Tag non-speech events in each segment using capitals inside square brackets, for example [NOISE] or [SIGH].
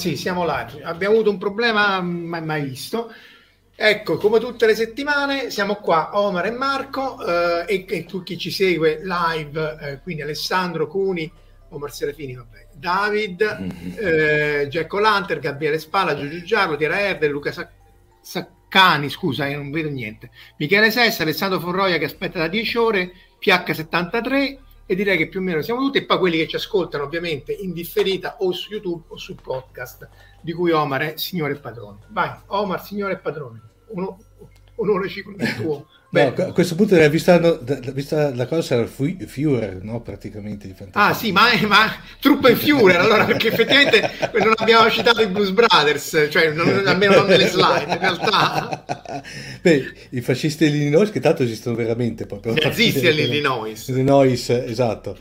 Sì, siamo là. Abbiamo avuto un problema mai, mai visto. Ecco, come tutte le settimane, siamo qua, Omar e Marco, eh, e, e, tu chi ci segue live, eh, quindi Alessandro Cuni, Omar Serafini, vabbè, David, mm-hmm. [LAUGHS] eh, Giacomo Lanter, Gabriele Spalla, Giorgio Giarlo, Tiera Erde, Luca Sac- Saccani, scusa, io non vedo niente, Michele Sessa, Alessandro Forroia che aspetta da 10 ore, PH73, e direi che più o meno siamo tutti e poi quelli che ci ascoltano ovviamente in differita o su YouTube o sul podcast di cui Omar è signore e padrone. Vai, Omar, signore e padrone, onore ciclo tuo. [LAUGHS] No, a questo punto, vista, vista la cosa, sarà il Führer, no? praticamente di fantasia. Ah sì, ma, ma Truppen Führer, allora, perché effettivamente non abbiamo citato i Blues Brothers, cioè non, almeno non nelle slide, in realtà. [LAUGHS] Beh, i fascisti dell'Illinois che tanto esistono veramente. Proprio. Nazisti dell'Illinois. [LAUGHS] Illinois, esatto.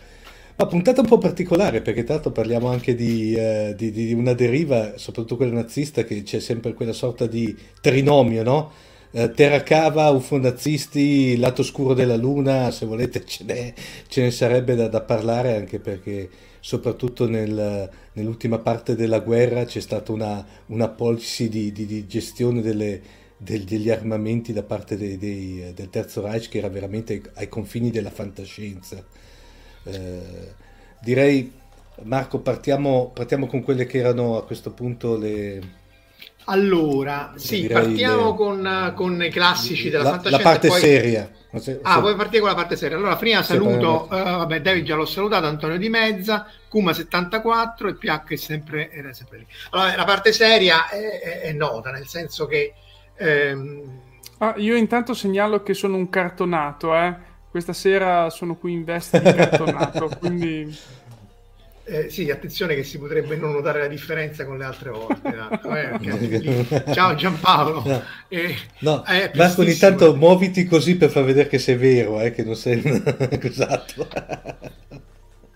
Ma puntata un po' particolare perché tanto parliamo anche di, eh, di, di una deriva, soprattutto quella nazista, che c'è sempre quella sorta di trinomio, no? Eh, Terra Cava, UFO nazisti, lato scuro della luna, se volete ce, ce ne sarebbe da, da, parlare anche perché soprattutto nel, nell'ultima parte della guerra c'è stata una, una policy di, di, di gestione delle, del, degli armamenti da parte dei, dei, del Terzo Reich che era veramente ai confini della fantascienza. Eh, direi Marco partiamo, partiamo con quelle che erano a questo punto le, allora, sì, partiamo le... con, con, i classici della la, fantascienza. La parte poi... seria. Se, ah, se... vuoi partire con la parte seria? Allora, prima saluto, uh, vabbè, David già l'ho salutato, Antonio Di Mezza, Kuma74 e PH è sempre, era sempre lì. Allora, la parte seria è, è, è nota, nel senso che... Ehm... Ah, io intanto segnalo che sono un cartonato, eh. Questa sera sono qui in veste di cartonato, [LAUGHS] quindi... Eh, sì, attenzione che si potrebbe non notare la differenza con le altre volte. Eh, [LAUGHS] ciao Giampaolo. No, eh, no. Marco ogni tanto muoviti così per far vedere che sei vero, eh, che non sei [LAUGHS] esatto.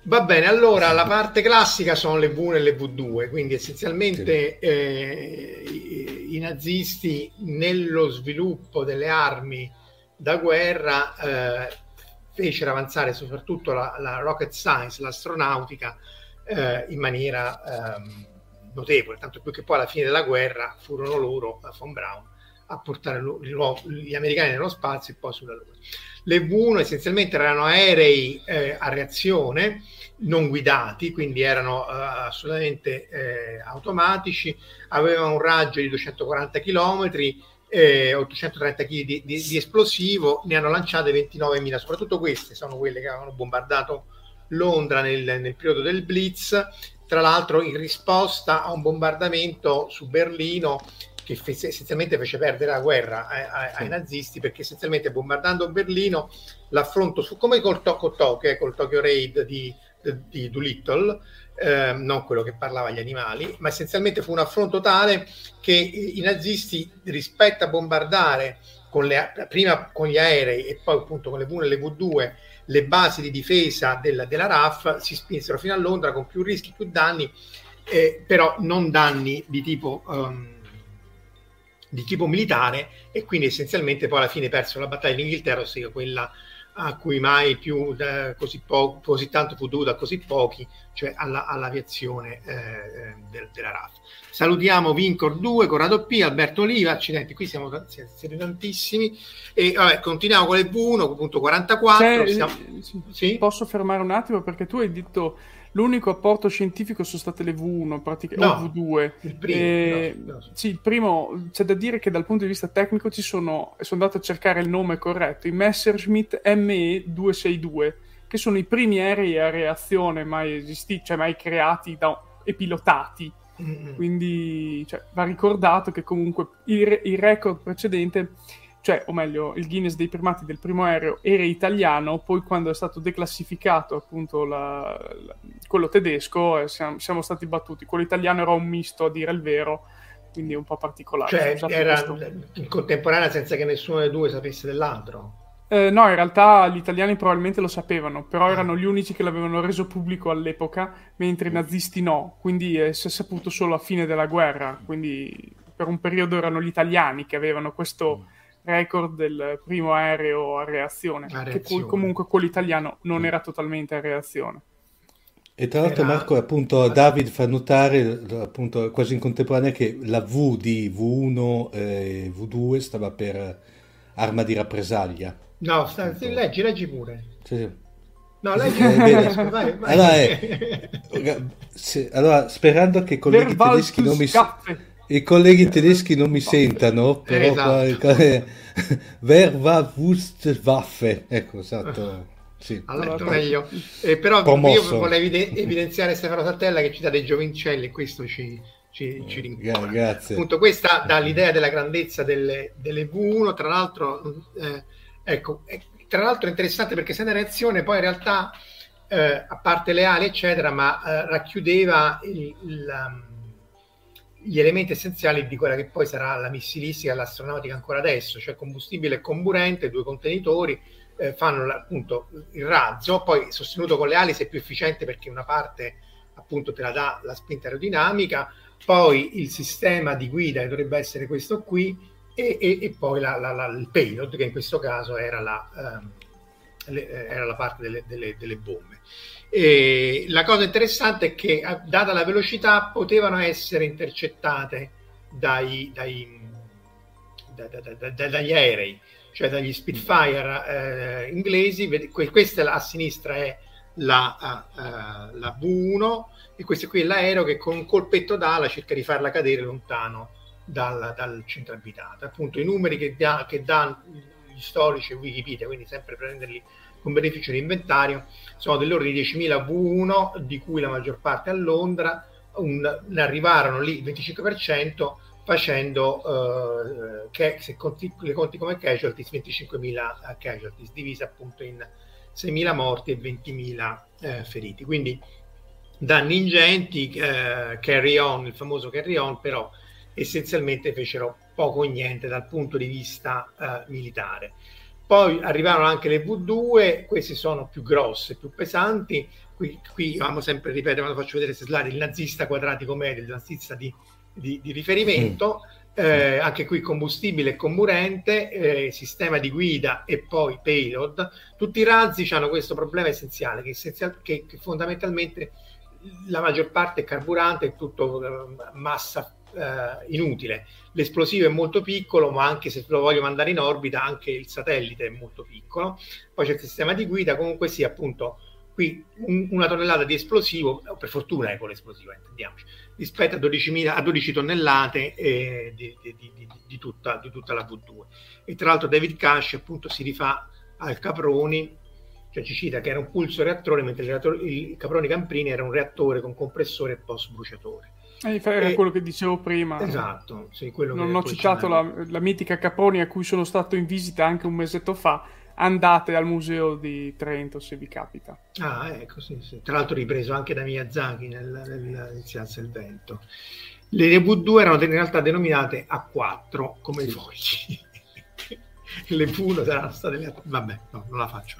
Va bene, allora la parte classica sono le V1 e le V2, quindi essenzialmente sì. eh, i, i, nazisti nello sviluppo delle armi da guerra eh, fecero avanzare soprattutto la, la rocket science, l'astronautica, eh, in maniera ehm, notevole, tanto più che poi alla fine della guerra furono loro, la von Braun, a portare gli americani nello spazio e poi sulla Luna. Le V1 essenzialmente erano aerei eh, a reazione non guidati, quindi erano eh, assolutamente eh, automatici, avevano un raggio di 240 km eh, 830 kg di, di, di, esplosivo, ne hanno lanciate 29.000, soprattutto queste sono quelle che avevano bombardato Londra nel, nel periodo del Blitz, tra l'altro in risposta a un bombardamento su Berlino che essenzialmente fece perdere la guerra ai, ai, ai, nazisti perché essenzialmente bombardando Berlino l'affronto su come col, col Tokyo, eh, col Tokyo Raid di, di, di Doolittle eh, non quello che parlava agli animali, ma essenzialmente fu un affronto tale che i nazisti rispetto a bombardare con le, prima con gli aerei e poi appunto con le V1 e le V2 le basi di difesa della, della RAF si spinsero fino a Londra con più rischi, più danni, eh, però non danni di tipo, um, di tipo militare e quindi essenzialmente poi alla fine persero la battaglia in Inghilterra, ossia quella a cui mai più eh, così, po- così tanto fu dovuto a così pochi, cioè alla, all'aviazione eh, eh del, della RAF. Salutiamo Vincor 2, Corrado P, Alberto Oliva, accidenti, qui siamo, siete tantissimi, e vabbè, continuiamo con le V1, punto 44. Cioè, siamo... sì? Posso fermare un attimo perché tu hai detto L'unico apporto scientifico sono state le V1 pratic- no, o V2. Il primo, e... no, no. Sì, il primo c'è da dire che dal punto di vista tecnico ci sono, sono andato a cercare il nome corretto, i Messerschmitt ME262, che sono i primi aerei a reazione mai esistiti, cioè mai creati da, e pilotati. Mm-hmm. Quindi cioè, va ricordato che comunque il, il record precedente cioè, o meglio, il Guinness dei primati del primo aereo era italiano, poi quando è stato declassificato appunto la, la, quello tedesco eh, siamo, siamo, stati battuti. Quello italiano era un misto, a dire il vero, quindi un po' particolare. Cioè, era in contemporanea senza che nessuno dei due sapesse dell'altro? Eh, no, in realtà gli italiani probabilmente lo sapevano, però ah. erano gli unici che l'avevano reso pubblico all'epoca, mentre i nazisti no, quindi eh, si è saputo solo a fine della guerra, quindi per un periodo erano gli italiani che avevano questo mm record del primo aereo a reazione, a reazione. che poi comunque quello italiano non mm. era totalmente a reazione. E tra l'altro era... Marco appunto David fa notare appunto quasi in contemporanea che la V di V1 e V2 stava per arma di rappresaglia. No, sta, leggi, leggi pure. Sì, sì. No, leggi eh, vai, vai. Allora, eh, se, allora, sperando che colleghi tedeschi non mi... Scaffe i colleghi tedeschi non mi sentano, però esatto. [LAUGHS] Wer war Wurstwaffe? Ecco, esatto. Sì. Ha letto meglio. Eh, però Promosso. io volevo evidenziare Stefano Sattella che ci dà dei giovincelli e questo ci, ci, ci rincuora. Grazie. Appunto, questa dà l'idea della grandezza delle, delle V1, tra l'altro, eh, ecco, eh, tra l'altro è interessante perché se ne reazione poi in realtà, eh, a parte le ali, eccetera, ma eh, racchiudeva il, il um, gli elementi essenziali di quella che poi sarà la missilistica e l'astronautica ancora adesso, cioè combustibile e comburente, due contenitori, eh, fanno appunto il razzo, poi sostenuto con le ali è più efficiente perché una parte appunto te la dà la spinta aerodinamica, poi il sistema di guida che dovrebbe essere questo qui e, e, e poi la, la, la, il payload che in questo caso era la, ehm, le, era la parte delle, delle, delle bombe. E la cosa interessante è che, data la velocità, potevano essere intercettate dai, dai, da, da, da, dagli aerei, cioè dagli Spitfire eh, inglesi. Questa a sinistra è la, uh, la V1 e questo qui è l'aereo che con un colpetto d'ala cerca di farla cadere lontano dal, dal centro abitato. Appunto, i numeri che, da, che danno gli storici Wikipedia, quindi sempre prenderli con beneficio di inventario, sono dell'ordine di 10.000 V1, di cui la maggior parte a Londra, un, ne arrivarono lì il 25% facendo, eh, che, se conti, le conti come casualties, 25.000 casualties, divise appunto in 6.000 morti e 20.000 eh, feriti. Quindi danni ingenti, eh, carry on, il famoso carry on, però essenzialmente fecero poco o niente dal punto di vista eh, militare. Poi arrivarono anche le V2, queste sono più grosse, più pesanti. Qui, qui amo sempre ripetere quando faccio vedere queste slide, il nazista quadratico medio, il nazista di, di, di riferimento. Mm. Eh, anche qui combustibile e comburente, eh, sistema di guida e poi payload. Tutti i razzi hanno questo problema essenziale, che, essenzial- che, che fondamentalmente la maggior parte è carburante, è tutto eh, massa eh, inutile. L'esplosivo è molto piccolo, ma anche se lo voglio mandare in orbita, anche il satellite è molto piccolo. Poi c'è il sistema di guida, comunque sì, appunto, qui un, una tonnellata di esplosivo, per fortuna è con l'esplosivo, intendiamoci, rispetto a 12, a 12 tonnellate eh, di, di, di, di, tutta, di tutta la V2. E tra l'altro David Cash appunto si rifà al Caproni, cioè ci cita che era un pulso reattore, mentre il, il Caproni Camprini era un reattore con compressore e post bruciatore. Eh, era e, quello che dicevo prima. Esatto, sì, non ho citato la, la, mitica Caproni a cui sono stato in visita anche un mesetto fa. Andate al museo di Trento se vi capita. Ah, ecco, sì, sì. Tra l'altro ripreso anche da Miyazaki nel, nel, nel Si alza il vento. Le V2 erano in realtà denominate A4 come sì. i fogli [LAUGHS] le Puno saranno state le vabbè no, non la faccio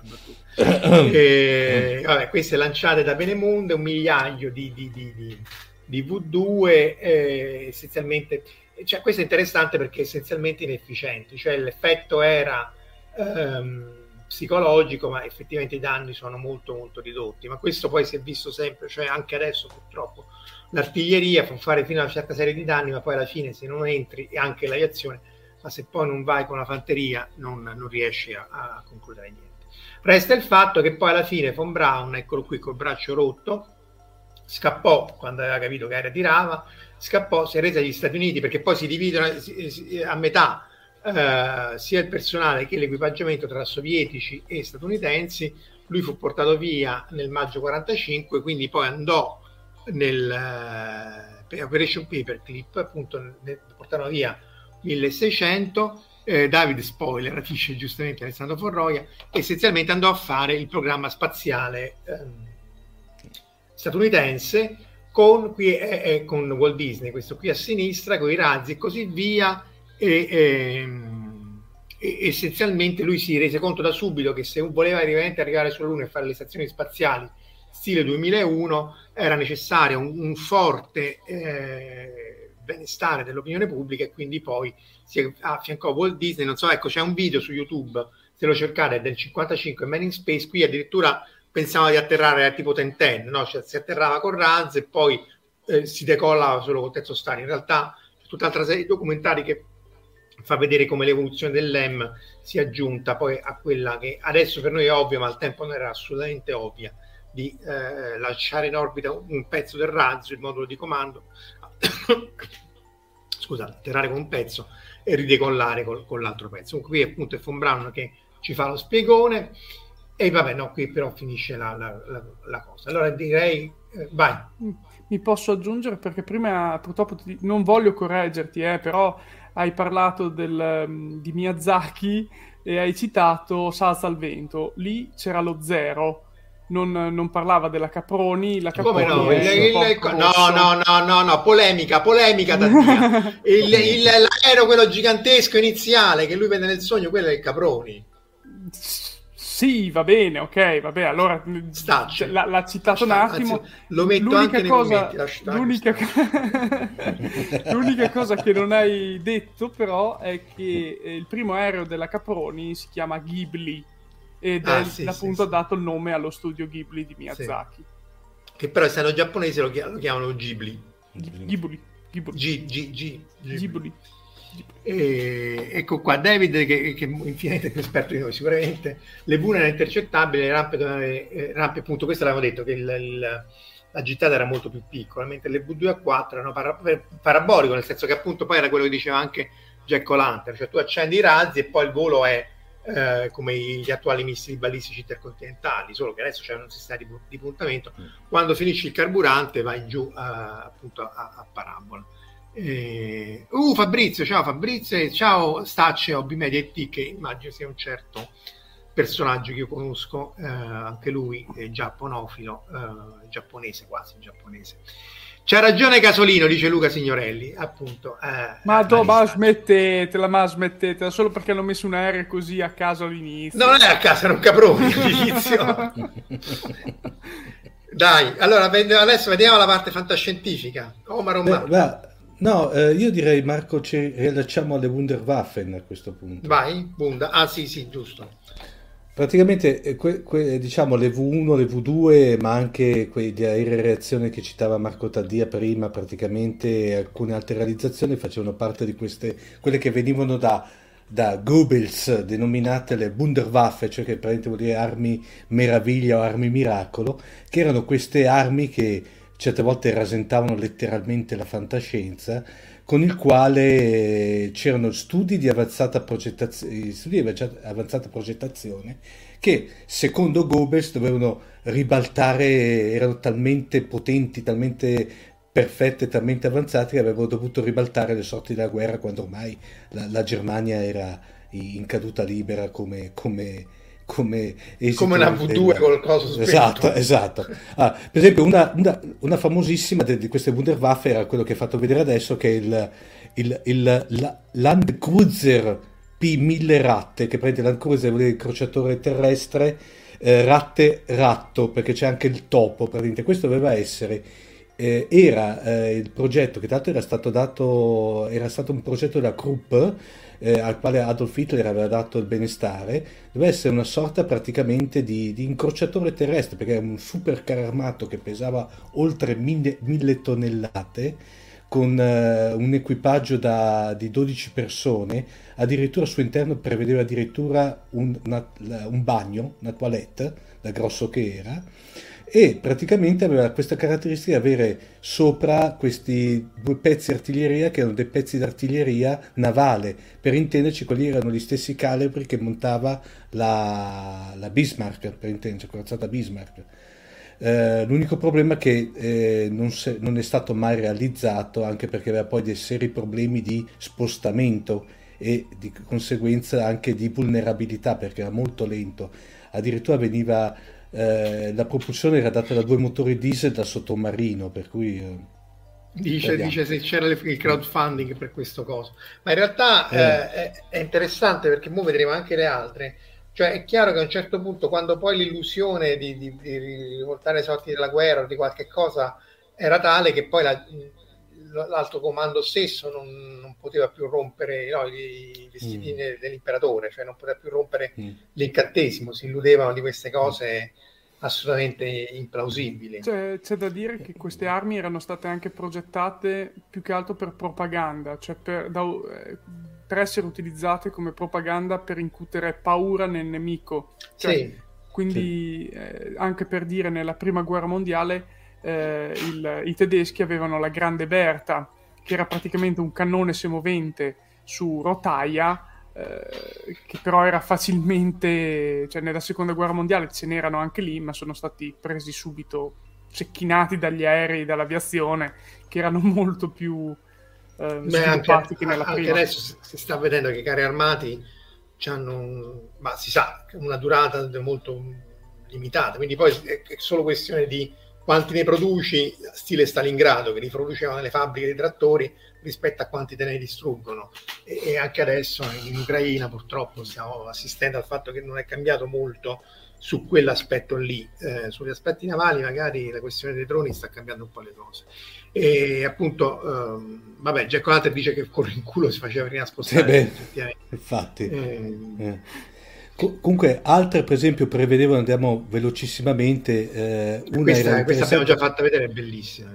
[COUGHS] e, vabbè, queste lanciate da Benemonde un migliaio di, di, di, di V2 eh, essenzialmente cioè, questo è interessante perché è essenzialmente inefficienti cioè l'effetto era ehm, psicologico ma effettivamente i danni sono molto molto ridotti ma questo poi si è visto sempre cioè anche adesso purtroppo l'artiglieria può fare fino a una certa serie di danni ma poi alla fine se non entri e anche l'aviazione ma se poi non vai con la fanteria non, non riesci a, a, concludere niente. Resta il fatto che poi alla fine Von Braun, eccolo qui col braccio rotto, scappò quando aveva capito che era tirava, scappò, si è reso agli Stati Uniti perché poi si dividono a metà eh, sia il personale che l'equipaggiamento tra sovietici e statunitensi. Lui fu portato via nel maggio 45, quindi poi andò nel eh, Operation Paperclip, appunto, ne, portarono via 1600. Eh, David Spoiler, [LAUGHS] dice giustamente Alessandro Forroia, essenzialmente andò a fare il programma spaziale ehm, statunitense con, qui, eh, eh, con Walt Disney, questo qui a sinistra, con i razzi e così via. E, ehm, e, essenzialmente lui si rese conto da subito che se voleva arrivare sulla Luna e fare le stazioni spaziali stile 2001 era necessario un, un forte eh, benestare dell'opinione pubblica e quindi poi si affiancò Walt Disney, non so, ecco c'è un video su YouTube, se lo cercate, del 55 Man in Space, qui addirittura pensava di atterrare a tipo Tenten, no? cioè, si atterrava con razzo e poi eh, si decollava solo con terzo stare, in realtà c'è tutta un'altra serie di documentari che fa vedere come l'evoluzione dell'EM si è aggiunta poi a quella che adesso per noi è ovvia, ma al tempo non era assolutamente ovvia, di eh, lasciare in orbita un pezzo del razzo, il modulo di comando, [COUGHS] scusate, atterrare con un pezzo e ridecollare col, con l'altro pezzo. Qui appunto è Von Braun che ci fa lo spiegone e vabbè, no, qui però finisce la, la, la, la cosa. Allora direi, eh, vai. Mi posso aggiungere perché prima purtroppo ti, non voglio correggerti, eh, però hai parlato del, um, di Miyazaki e hai citato Salsa al vento. Lì c'era lo zero non, non, parlava della Caproni. La Caproni no? Il, il, no, no, no, no, no, polemica, polemica [LAUGHS] il, il, l'aereo, quello gigantesco iniziale che lui vede nel sogno, quello è il Caproni. Sì, va bene, ok, vabbè, allora Stacci. L'ha, l'ha citato Stacci. un attimo. Anzi, lo metto l'unica anche cosa, momenti, l'unica, [LAUGHS] l'unica cosa che non hai detto però è che eh, il primo aereo della Caproni si chiama Ghibli ed ah, è sì, appunto sì, dato il nome allo studio Ghibli di Miyazaki. Che però essendo giapponese lo, chiamano, Ghibli. Ghibli. Ghibli. G, G, G, Ghibli. E, ecco qua David che, che infinitamente più esperto di noi sicuramente le bune erano intercettabili le rampe, eh, rampe appunto questo l'avevamo detto che il, il, la gittata era molto più piccola mentre le V2 a 4 erano para, parabolico nel senso che appunto poi era quello che diceva anche Jack O'Lantern cioè tu accendi i razzi e poi il volo è eh, come gli attuali missili balistici intercontinentali, solo che adesso c'è un sistema di, di puntamento. Mm. Quando finisci il carburante vai giù uh, appunto a, a parabola. Eh, uh, Fabrizio, ciao Fabrizio, ciao Stacce, Hobby Media che immagino sia un certo personaggio che io conosco, eh, anche lui è giapponofilo, eh, giapponese quasi, giapponese. C'ha ragione Casolino, dice Luca Signorelli, appunto. Eh, ma do, ma smettetela, ma smettetela, solo perché hanno messo un aereo così a caso all'inizio. No, non è a caso, era un caprone all'inizio. [LAUGHS] Dai, allora adesso vediamo la parte fantascientifica. Omar Omar. Beh, no, eh, io direi Marco ci riallacciamo alle Wunderwaffen a questo punto. Vai, Bunda. Ah sì, sì, giusto. Praticamente eh, que, que, diciamo le V1, le V2, ma anche quegli aerei reazione che citava Marco Taddia prima, praticamente alcune altre realizzazioni facevano parte di queste, quelle che venivano da da Goebbels denominate le Wunderwaffe, cioè che praticamente vuol dire armi meraviglia o armi miracolo, che erano queste armi che certe volte rasentavano letteralmente la fantascienza, con il quale c'erano studi di avanzata progettazione, studi di avanzata progettazione che secondo Goebbels dovevano ribaltare, erano talmente potenti, talmente perfette, talmente avanzate che avrebbero dovuto ribaltare le sorti della guerra quando ormai la, la Germania era in caduta libera come, come, come, come una V2 col coso spento. Esatto, esatto. Ah, per esempio una, una, una famosissima di, di, queste Wunderwaffe era quello che ho fatto vedere adesso che è il, il, il la, Land Cruiser P1000 Ratte, che prende Land Cruiser vuol dire incrociatore terrestre, eh, Ratte Ratto, perché c'è anche il topo, praticamente. questo doveva essere eh, era eh, il progetto che tanto era stato dato, era stato un progetto della Krupp eh, al quale Adolf Hitler aveva dato il benestare, doveva essere una sorta praticamente di, di incrociatore terrestre, perché era un super carro armato che pesava oltre mille, mille tonnellate, con uh, un equipaggio da, di 12 persone, addirittura al suo interno prevedeva addirittura un, una, un bagno, una toilette, da grosso che era, e praticamente aveva questa caratteristica di avere sopra questi due pezzi di artiglieria che erano dei pezzi d'artiglieria navale, per intenderci quelli erano gli stessi calibri che montava la, la Bismarck, per intenderci, corazzata Bismarck. Eh, l'unico problema è che eh, non, se, non, è stato mai realizzato anche perché aveva poi dei seri problemi di spostamento e di conseguenza anche di vulnerabilità perché era molto lento addirittura veniva eh, la propulsione era data da due motori diesel da sottomarino, per cui... Eh, dice, dice, se c'era il crowdfunding per questo coso. Ma in realtà eh. eh. è, interessante perché ora vedremo anche le altre. Cioè è chiaro che a un certo punto, quando poi l'illusione di, di, di rivoltare i sorti della guerra o di qualche cosa era tale che poi la, l'alto comando stesso non, non poteva più rompere no, i vestiti mm. dell'imperatore, cioè non poteva più rompere mm. l'incantesimo, si illudevano di queste cose assolutamente implausibili. Cioè, c'è da dire che queste armi erano state anche progettate più che altro per propaganda, cioè per, da, eh, per essere utilizzate come propaganda per incutere paura nel nemico. Cioè, sì. Quindi sì. Eh, anche per dire nella prima guerra mondiale eh, il, i tedeschi avevano la Grande Berta, che era praticamente un cannone semovente su rotaia eh, che però era facilmente, cioè nella seconda guerra mondiale ce n'erano anche lì, ma sono stati presi subito, cecchinati dagli aerei, dall'aviazione, che erano [LAUGHS] molto più eh, Beh, anche, che nella anche prima. adesso si sta vedendo che i carri armati hanno, ma si sa, una durata molto limitata, quindi poi è solo questione di quanti ne produci, stile Stalingrado, che li producevano nelle fabbriche di trattori, rispetto a quanti te ne distruggono. E, e, anche adesso in Ucraina purtroppo stiamo assistendo al fatto che non è cambiato molto su quell'aspetto lì. Eh, sugli aspetti navali magari la questione dei droni sta cambiando un po' le cose. E appunto, ehm, vabbè, Jack Hunter dice che con il culo si faceva prima spostare. Eh infatti. Eh, eh. Comunque, altre per esempio prevedevano, andiamo velocissimamente. Eh, una questa, questa abbiamo già fatta vedere, è bellissima.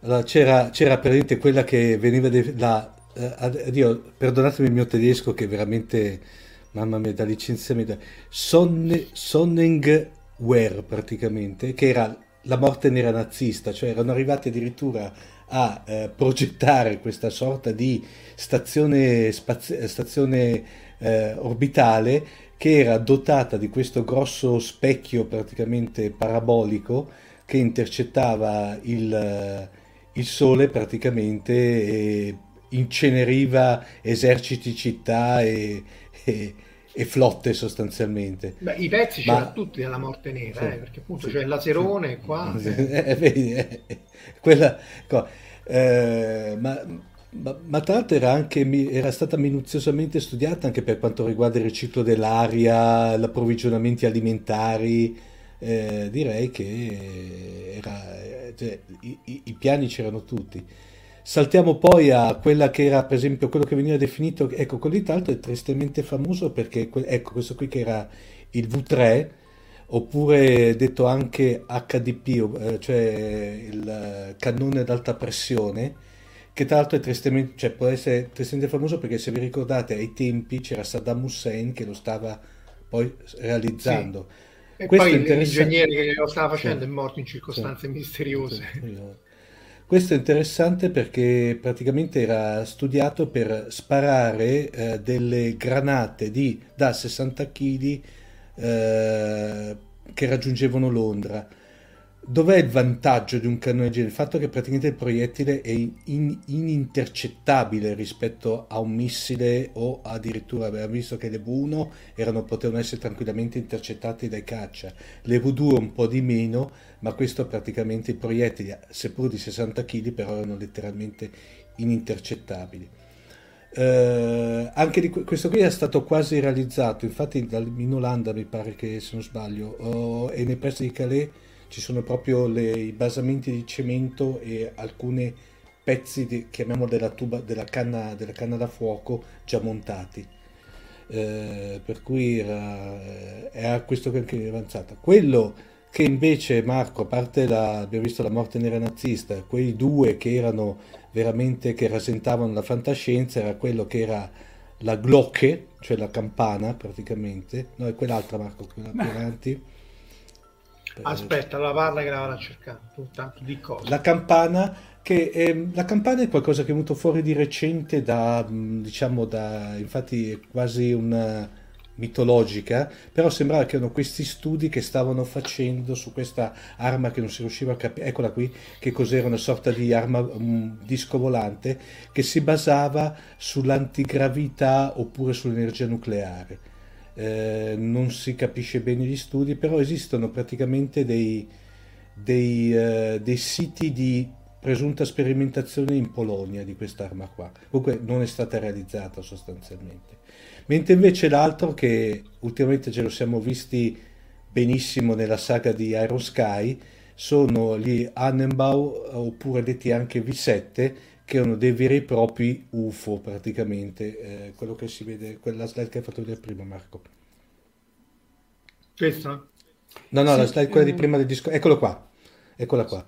Allora, c'era, c'era praticamente quella che veniva de- la, eh, addio, perdonatemi il mio tedesco che veramente, mamma mia, da licenziamento, Sonne, Sonnenwehr praticamente, che era la morte nera nazista, cioè erano arrivati addirittura a eh, progettare questa sorta di stazione, spazio, stazione eh, orbitale che era dotata di questo grosso specchio praticamente parabolico che intercettava il, il sole praticamente e inceneriva eserciti, città e, e, e flotte sostanzialmente. Beh, i pezzi Ma... c'erano tutti nella morte nera, sì, eh, perché appunto sì, c'è il laserone sì, qua. [LAUGHS] Eh, vedi, eh, quella, eh, ma ma, ma, tra l'altro era, anche, era stata minuziosamente studiata anche per quanto riguarda il riciclo dell'aria, gli approvvigionamenti alimentari. Eh, direi che era, cioè, i, i, i, piani c'erano tutti. Saltiamo poi a quella che era, per esempio, quello che veniva definito, ecco, quello di Talto è tristemente famoso perché, ecco, questo qui che era il V3, oppure detto anche HDP, eh, cioè il cannone ad alta pressione, che tra l'altro è tristemente, cioè, può essere tristemente famoso perché se vi ricordate ai tempi c'era Saddam Hussein che lo stava poi realizzando. Sì. E Questo poi l'ingegnere che lo stava facendo sì. è morto in circostanze sì. misteriose. Questo è interessante perché praticamente era studiato per sparare eh, delle granate di, da 60 kg eh, che raggiungevano Londra. Dov'è il vantaggio di un cannone Il fatto che praticamente il proiettile è in, inintercettabile rispetto a un missile o addirittura abbiamo visto che le V1 erano, potevano essere tranquillamente intercettate dai caccia, le V2 un po' di meno, ma questo praticamente i proiettili, seppur di 60 kg, però erano letteralmente inintercettabili. Eh, anche di questo qui è stato quasi realizzato, infatti in Olanda mi pare che se non sbaglio, oh, e nei pressi di Calais ci sono proprio le, i basamenti di cemento e alcuni pezzi di, chiamiamo della tuba della canna, della canna da fuoco già montati. Eh, per cui era, eh, era questo che è avanzata. Quello che invece Marco a parte la, abbiamo visto la morte nera nazista quei due che erano veramente che rasentavano la fantascienza era quello che era la glocche cioè la campana praticamente. No è quell'altra Marco quella più avanti Aspetta, la parla che la vado a cercare. Tanto di cosa. La campana, che è, la campana è qualcosa che è venuto fuori di recente da, diciamo, da, infatti è quasi una mitologica, però sembrava che erano questi studi che stavano facendo su questa arma che non si riusciva a capire, eccola qui, che cos'era una sorta di arma, un disco volante, che si basava sull'antigravità oppure sull'energia nucleare eh, non si capisce bene gli studi, però esistono praticamente dei, dei, eh, dei siti di presunta sperimentazione in Polonia di quest'arma qua. Comunque non è stata realizzata sostanzialmente. Mentre invece l'altro che ultimamente ce lo siamo visti benissimo nella saga di Iron Sky sono gli Annenbau oppure detti anche V7 che erano dei veri e propri UFO praticamente, eh, quello che si vede, quella slide che hai fatto vedere prima Marco. Questa? No, no, sì, la slide quella di prima del disco, eccolo qua, eccola qua,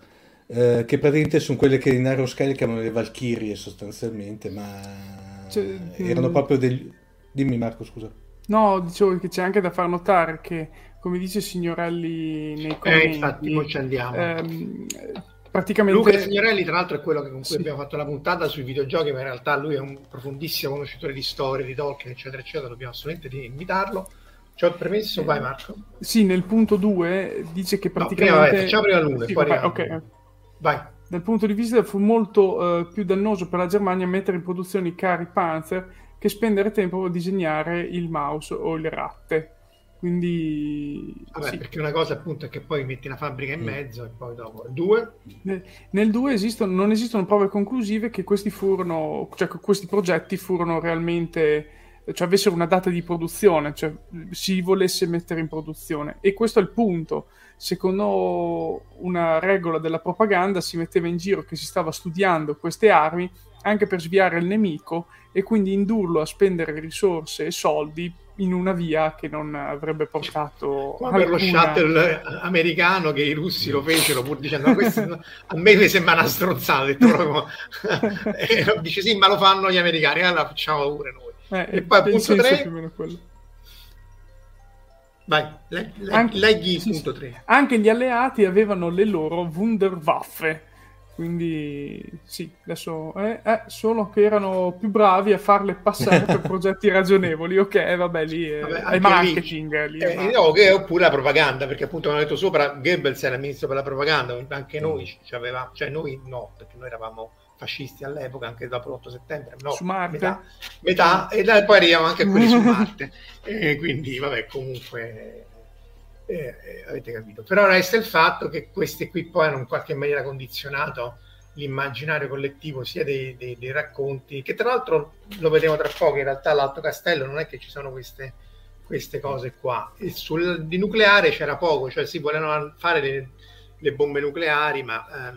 eh, che praticamente sono quelle che in Aero Sky chiamano le Valchirie sostanzialmente, ma cioè, erano mm. proprio degli... Dimmi Marco, scusa. No, dicevo che c'è anche da far notare che, come dice Signorelli nei commenti... Eh, infatti, poi ci andiamo. Ehm, praticamente... Luca Signorelli, tra l'altro, è quello con cui sì. abbiamo fatto la puntata sui videogiochi, ma in realtà lui è un profondissimo conoscitore di storia, di Tolkien, eccetera, eccetera. Dobbiamo assolutamente invitarlo. Ci ho permesso, vai Marco. Sì, nel punto 2 dice che praticamente... No, prima, vai, facciamo prima l'uno, sì, poi vai, ok. Vai. Dal punto di vista fu molto uh, più dannoso per la Germania mettere in produzione i carri Panzer che spendere tempo a disegnare il mouse o le ratte. Quindi... Vabbè, sì. perché una cosa appunto è che poi metti una fabbrica in mm. mezzo e poi dopo... Il 2? Nel 2 esistono, non esistono prove conclusive che questi furono, cioè che questi progetti furono realmente, cioè avessero una data di produzione, cioè si volesse mettere in produzione. E questo è il punto. Secondo una regola della propaganda si metteva in giro che si stava studiando queste armi anche per sviare il nemico e quindi indurlo a spendere risorse e soldi in una via che non avrebbe portato come per lo shuttle americano che i russi lo fecero pur dicendo questo a me mi sembra una stronzata proprio... [LAUGHS] e dice sì ma lo fanno gli americani allora facciamo pure noi eh, e poi appunto 3 vai leg- leg- anche, leggi sì, punto 3 anche gli alleati avevano le loro Wunderwaffe quindi sì, adesso è eh, eh, solo che erano più bravi a farle passare per [LAUGHS] progetti ragionevoli. Ok, vabbè, lì è, vabbè, è marketing. Lì, eh, lì no, oppure la propaganda, perché appunto come ho detto sopra, Goebbels era ministro per la propaganda, anche mm. noi ci avevamo, cioè noi no, perché noi eravamo fascisti all'epoca, anche dopo l'8 settembre, no, su Marte. metà, metà e poi arriviamo anche a quelli su [LAUGHS] Marte. E quindi, vabbè, comunque eh, eh, avete capito. Però resta il fatto che questi qui poi hanno in qualche maniera condizionato l'immaginario collettivo sia dei, dei, dei, racconti, che tra l'altro lo vedremo tra poco, in realtà l'Alto Castello non è che ci sono queste, queste cose qua. E sul di nucleare c'era poco, cioè si volevano fare le, le bombe nucleari, ma ehm,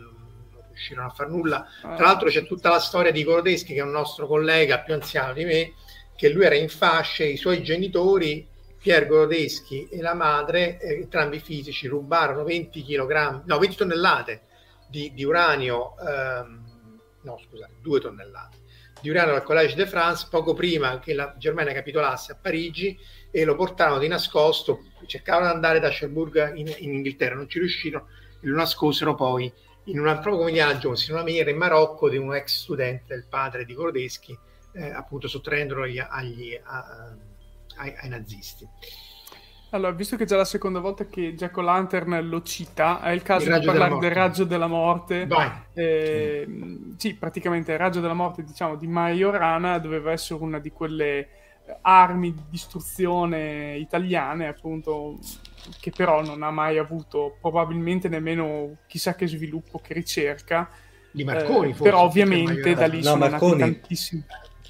non riuscirono a far nulla. Tra l'altro c'è tutta la storia di Korodeschi, che è un nostro collega più anziano di me, che lui era in fasce, i suoi genitori Pier Gorodeschi e la madre, eh, entrambi fisici, rubarono 20 kg, no, 20 tonnellate di, di uranio ehm, no scusate, 2 tonnellate di uranio dal Collège de France poco prima che la Germania capitolasse a Parigi e lo portarono di nascosto, cercavano di andare da Cherbourg in, in Inghilterra, non ci riuscirono e lo nascosero poi in una, proprio come Indiana Jones, in una miniera in Marocco di un ex studente del padre di Gorodeschi, eh, appunto sottraendolo agli, agli, a, ai, ai nazisti. Allora, visto che è già la seconda volta che Jack O'Lantern lo cita, è il caso il di parlare del raggio della morte. Eh, sì, praticamente il raggio della morte, diciamo, di Majorana doveva essere una di quelle armi di distruzione italiane, appunto, che però non ha mai avuto probabilmente nemmeno chissà che sviluppo, che ricerca. Di Marconi, eh, forse, Però ovviamente da lì no, sono Marconi. nati tantissimi...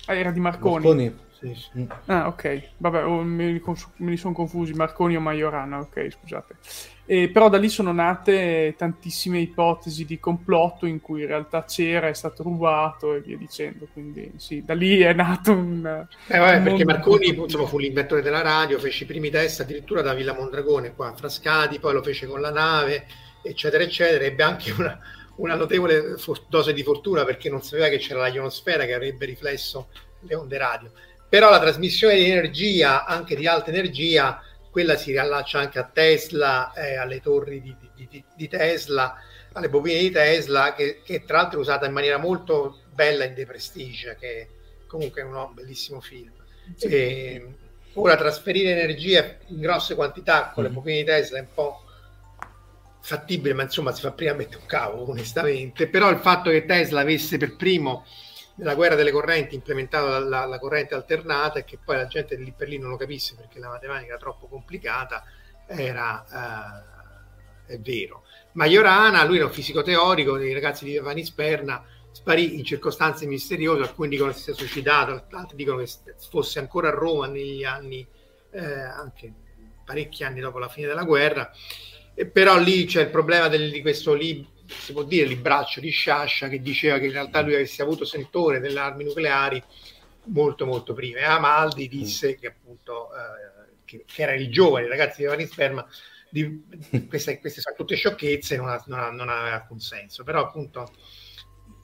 Ah, era di Marconi. Marconi sì, sì. Ah, ok. Vabbè, oh, me, li sono confusi. Marconi o Majorana, ok, scusate. E, però da lì sono nate tantissime ipotesi di complotto in cui in realtà c'era, è stato rubato e via dicendo. Quindi sì, da lì è nato un... Eh, vabbè, un perché Marconi insomma, fu l'inventore della radio, fece i primi test addirittura da Villa Mondragone qua a Frascati, poi lo fece con la nave, eccetera, eccetera. Ebbe anche una, una notevole dose di fortuna perché non sapeva che c'era la ionosfera che avrebbe riflesso le onde radio però la trasmissione di energia, anche di alta energia, quella si riallaccia anche a Tesla, eh, alle torri di, di, di, Tesla, alle bobine di Tesla, che, che, tra l'altro è usata in maniera molto bella in The Prestige, che comunque è un bellissimo film. Sì. E, ora trasferire energia in grosse quantità con le mm. bobine di Tesla è un po' fattibile, ma insomma si fa prima mettere un cavolo, onestamente. Però il fatto che Tesla avesse per primo nella guerra delle correnti implementato la, la, la, corrente alternata e che poi la gente lì per lì non lo capisse perché la matematica era troppo complicata, era eh, è vero. Majorana, lui era un fisico teorico, dei ragazzi di Giovanni Sperna, sparì in circostanze misteriose, alcuni dicono che si sia suicidato, altri dicono che fosse ancora a Roma negli anni, eh, anche parecchi anni dopo la fine della guerra, e però lì c'è il problema del, di questo libro si può dire, libraccio di Sciascia che diceva che in realtà lui avesse avuto sentore delle armi nucleari molto molto prima. E Amaldi disse che appunto eh, che, che, era il giovane, il ragazzo di Giovanni Sperma, di, [LAUGHS] queste, queste, sono tutte sciocchezze, non, ha, non, ha, non aveva alcun senso. Però appunto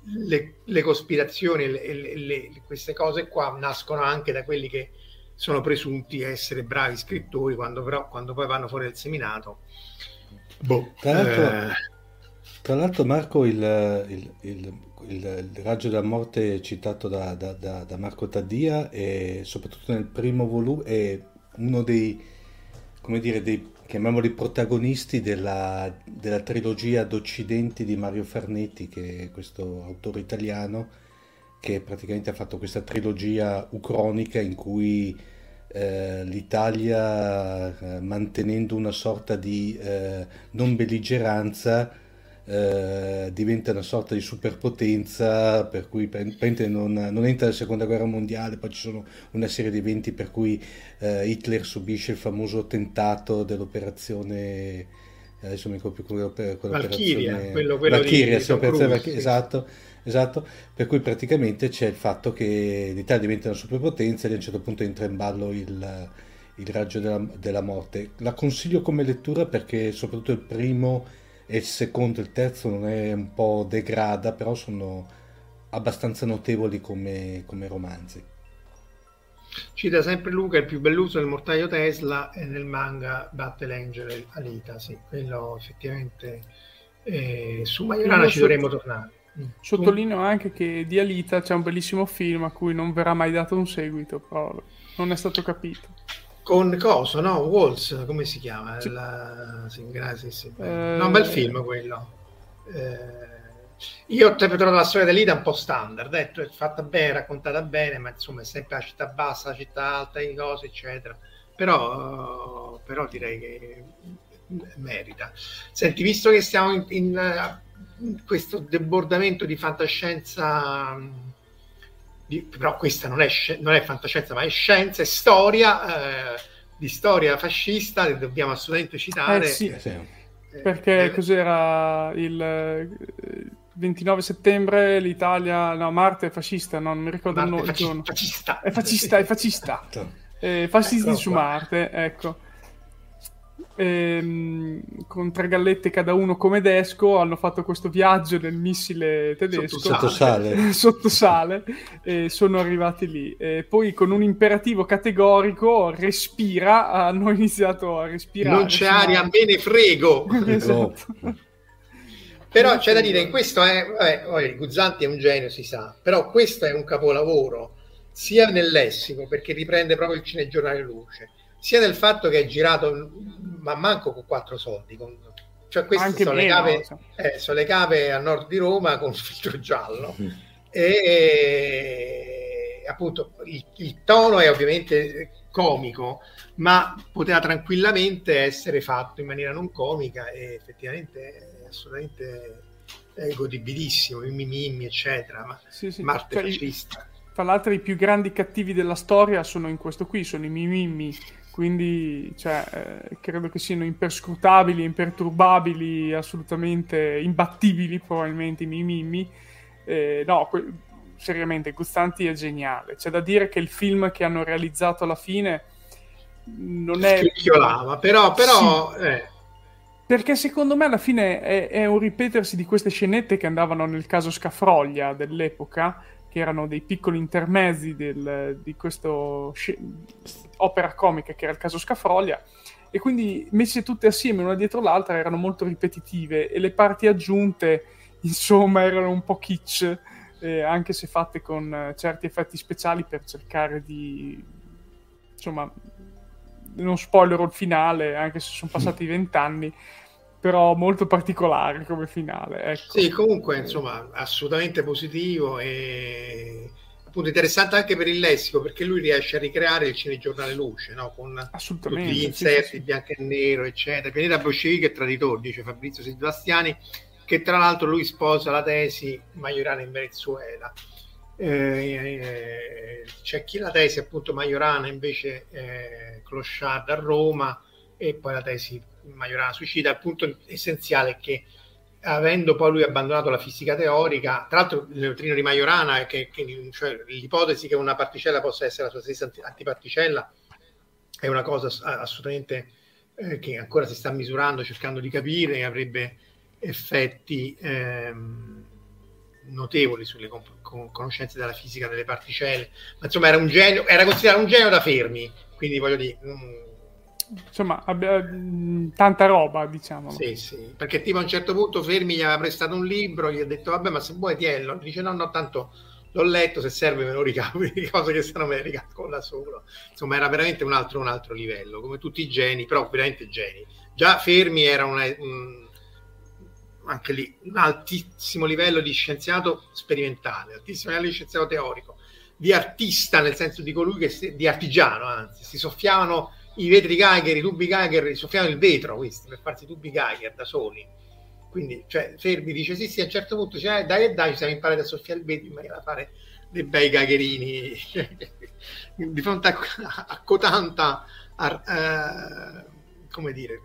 le, le cospirazioni, le, le, queste cose qua nascono anche da quelli che sono presunti essere bravi scrittori, quando, però, quando poi vanno fuori dal seminato. Boh, eh, tra l'altro Marco, il, il, il, il, raggio della morte citato da, da, da, da Marco Taddia e soprattutto nel primo volume è uno dei, come dire, dei, chiamiamoli protagonisti della, della trilogia d'Occidenti di Mario Farnetti, che è questo autore italiano che praticamente ha fatto questa trilogia ucronica in cui eh, l'Italia, eh, mantenendo una sorta di eh, non belligeranza, eh, diventa una sorta di superpotenza per cui non, non, entra la seconda guerra mondiale, poi ci sono una serie di eventi per cui eh, Hitler subisce il famoso tentato dell'operazione adesso mi ricordo più quell'operazione Valkyria, quello, quello Valkyria, sì. esatto, esatto, per cui praticamente c'è il fatto che l'Italia diventa una superpotenza e a un certo punto entra in ballo il, il raggio della, della morte. La consiglio come lettura perché soprattutto il primo e il secondo e il terzo non è un po' degrada, però sono abbastanza notevoli come, come romanzi. Cita sempre Luca il più bell'uso del mortaio Tesla e nel manga Battle Angel Alita, sì, quello effettivamente eh, su Majorana ci dovremmo tornare. Mm. Sottolineo anche che di Alita c'è un bellissimo film a cui non verrà mai dato un seguito, però non è stato capito con Coso, no? Walls, come si chiama? La... Sì, grazie, sì. Eh... No, un bel film quello. Eh... Io ho trovato la storia dell'Ida un po' standard, detto, è fatta bene, raccontata bene, ma insomma è sempre la città bassa, la città alta, di cose, eccetera. Però, però direi che merita. Senti, visto che stiamo in, in, in questo debordamento di fantascienza però questa non è, non è, fantascienza, ma è scienza, è storia, eh, di storia fascista, che dobbiamo assolutamente citare. Eh sì, eh, sì. perché eh, cos'era il 29 settembre l'Italia, no, Marte è fascista, no, non mi ricordo Marte il nome. Fascista, fascista. È fascista, è fascista. eh, fascisti ecco su Marte, ecco. Ehm, con tre gallette cada uno come desco, hanno fatto questo viaggio nel missile tedesco sottosale, sottosale [LAUGHS] e sono arrivati lì. E poi con un imperativo categorico, respira, hanno [LAUGHS] iniziato a respirare. Non c'è aria, me ne frego! [LAUGHS] esatto. Però c'è da dire, questo è, vabbè, Guzzanti è un genio, si sa, però questo è un capolavoro sia nel lessico, perché riprende proprio il cinegiornale luce, sia del fatto che è girato ma manco con quattro soldi. Con, cioè queste Anche sono, meno, le cave, eh, sono le cave a nord di Roma con filtro giallo. [LAUGHS] Mm. E, e, appunto il, il, tono è ovviamente comico, ma poteva tranquillamente essere fatto in maniera non comica e effettivamente è assolutamente è godibilissimo, i mimimi, eccetera, ma sì, sì. Marte cioè, fascista. Tra l'altro i più grandi cattivi della storia sono in questo qui, sono i mimimi quindi cioè, eh, credo che siano imperscrutabili, imperturbabili, assolutamente imbattibili probabilmente i Mimimi. Eh, no, que- seriamente, Gustanti è geniale. C'è da dire che il film che hanno realizzato alla fine non è... Scricchiolava, però... però sì. eh. Perché secondo me alla fine è, è un ripetersi di queste scenette che andavano nel caso Scafroglia dell'epoca, che erano dei piccoli intermezzi del, di questa opera comica che era il caso Scafroglia e quindi messe tutte assieme una dietro l'altra erano molto ripetitive e le parti aggiunte [LAUGHS] insomma erano un po' kitsch eh, anche se fatte con eh, certi effetti speciali per cercare di insomma non spoilerò il finale anche se sono passati [LAUGHS] vent'anni però molto particolare come finale. Ecco. Sì, comunque, insomma, assolutamente positivo e appunto interessante anche per il lessico perché lui riesce a ricreare il cinegiornale luce no? con tutti gli inserti sì, sì. bianco e nero eccetera pianeta bolscevico e traditor dice Fabrizio Sebastiani che tra l'altro lui sposa la tesi Majorana in Venezuela eh, eh, c'è chi la tesi appunto Majorana invece eh, Clochard a Roma e poi la tesi Majorana suicida, il punto essenziale è che avendo poi lui abbandonato la fisica teorica, tra l'altro il neutrino di Majorana, che, che, cioè, l'ipotesi che una particella possa essere la sua stessa antiparticella, è una cosa assolutamente eh, che ancora si sta misurando, cercando di capire, e avrebbe effetti ehm, notevoli sulle con- conoscenze della fisica delle particelle. Ma insomma era un genio, era considerato un genio da Fermi, quindi voglio dire... Mh, insomma, abbia, mm, tanta roba, diciamo. Sì, sì, perché tipo a un certo punto Fermi gli aveva prestato un libro, gli ha detto, vabbè, ma se vuoi tiello, dice no, no, tanto l'ho letto, se serve me lo ricavo, [LAUGHS] di cose che stanno me le da solo. Insomma, era veramente un altro, un altro livello, come tutti i geni, però veramente geni. Già Fermi era una, un, anche lì un altissimo livello di scienziato sperimentale, altissimo livello di scienziato teorico, di artista nel senso di colui che, di artigiano, anzi, si soffiavano i vetri Geiger, i tubi Geiger, soffiano il vetro questi per farsi i tubi Geiger da soli. Quindi, cioè, Fermi dice: Sì, sì, a un certo punto cioè, dai e dai, ci siamo imparati a soffiare il vetro in maniera da fare dei bei Geigerini [LAUGHS] di fronte a, a cotanta, a, uh, come dire,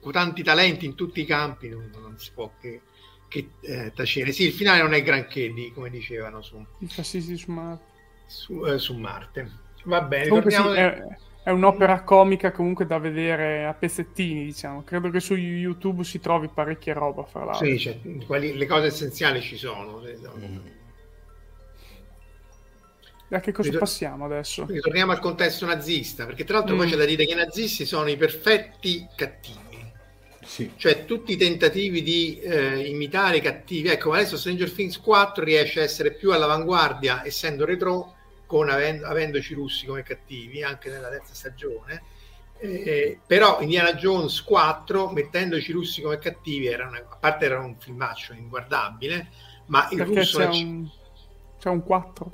con tanti talenti in tutti i campi, non, non si può che, che eh, tacere. Sì, il finale non è granché, di, come dicevano su, sì, su, Marte. Su, eh, su Marte. Va bene, Comunque torniamo. Sì, è è un'opera comica comunque da vedere a pezzettini, diciamo. Credo che su YouTube si trovi parecchia roba, fra l'altro. Sì, cioè, quelli, le cose essenziali ci sono. Mm. A che cosa Ritor- passiamo adesso? Ritorniamo al contesto nazista, perché tra l'altro mm. poi c'è da dire che i nazisti sono i perfetti cattivi. Sì. Cioè tutti i tentativi di eh, imitare i cattivi. Ecco, adesso Stranger Things 4 riesce a essere più all'avanguardia, essendo retro, con avendo, avendoci russi come cattivi anche nella terza stagione. Eh, però Indiana Jones 4 mettendoci i russi come cattivi era una, a parte era un filmaccio inguardabile ma il Perché russo c'è, un, c'è un 4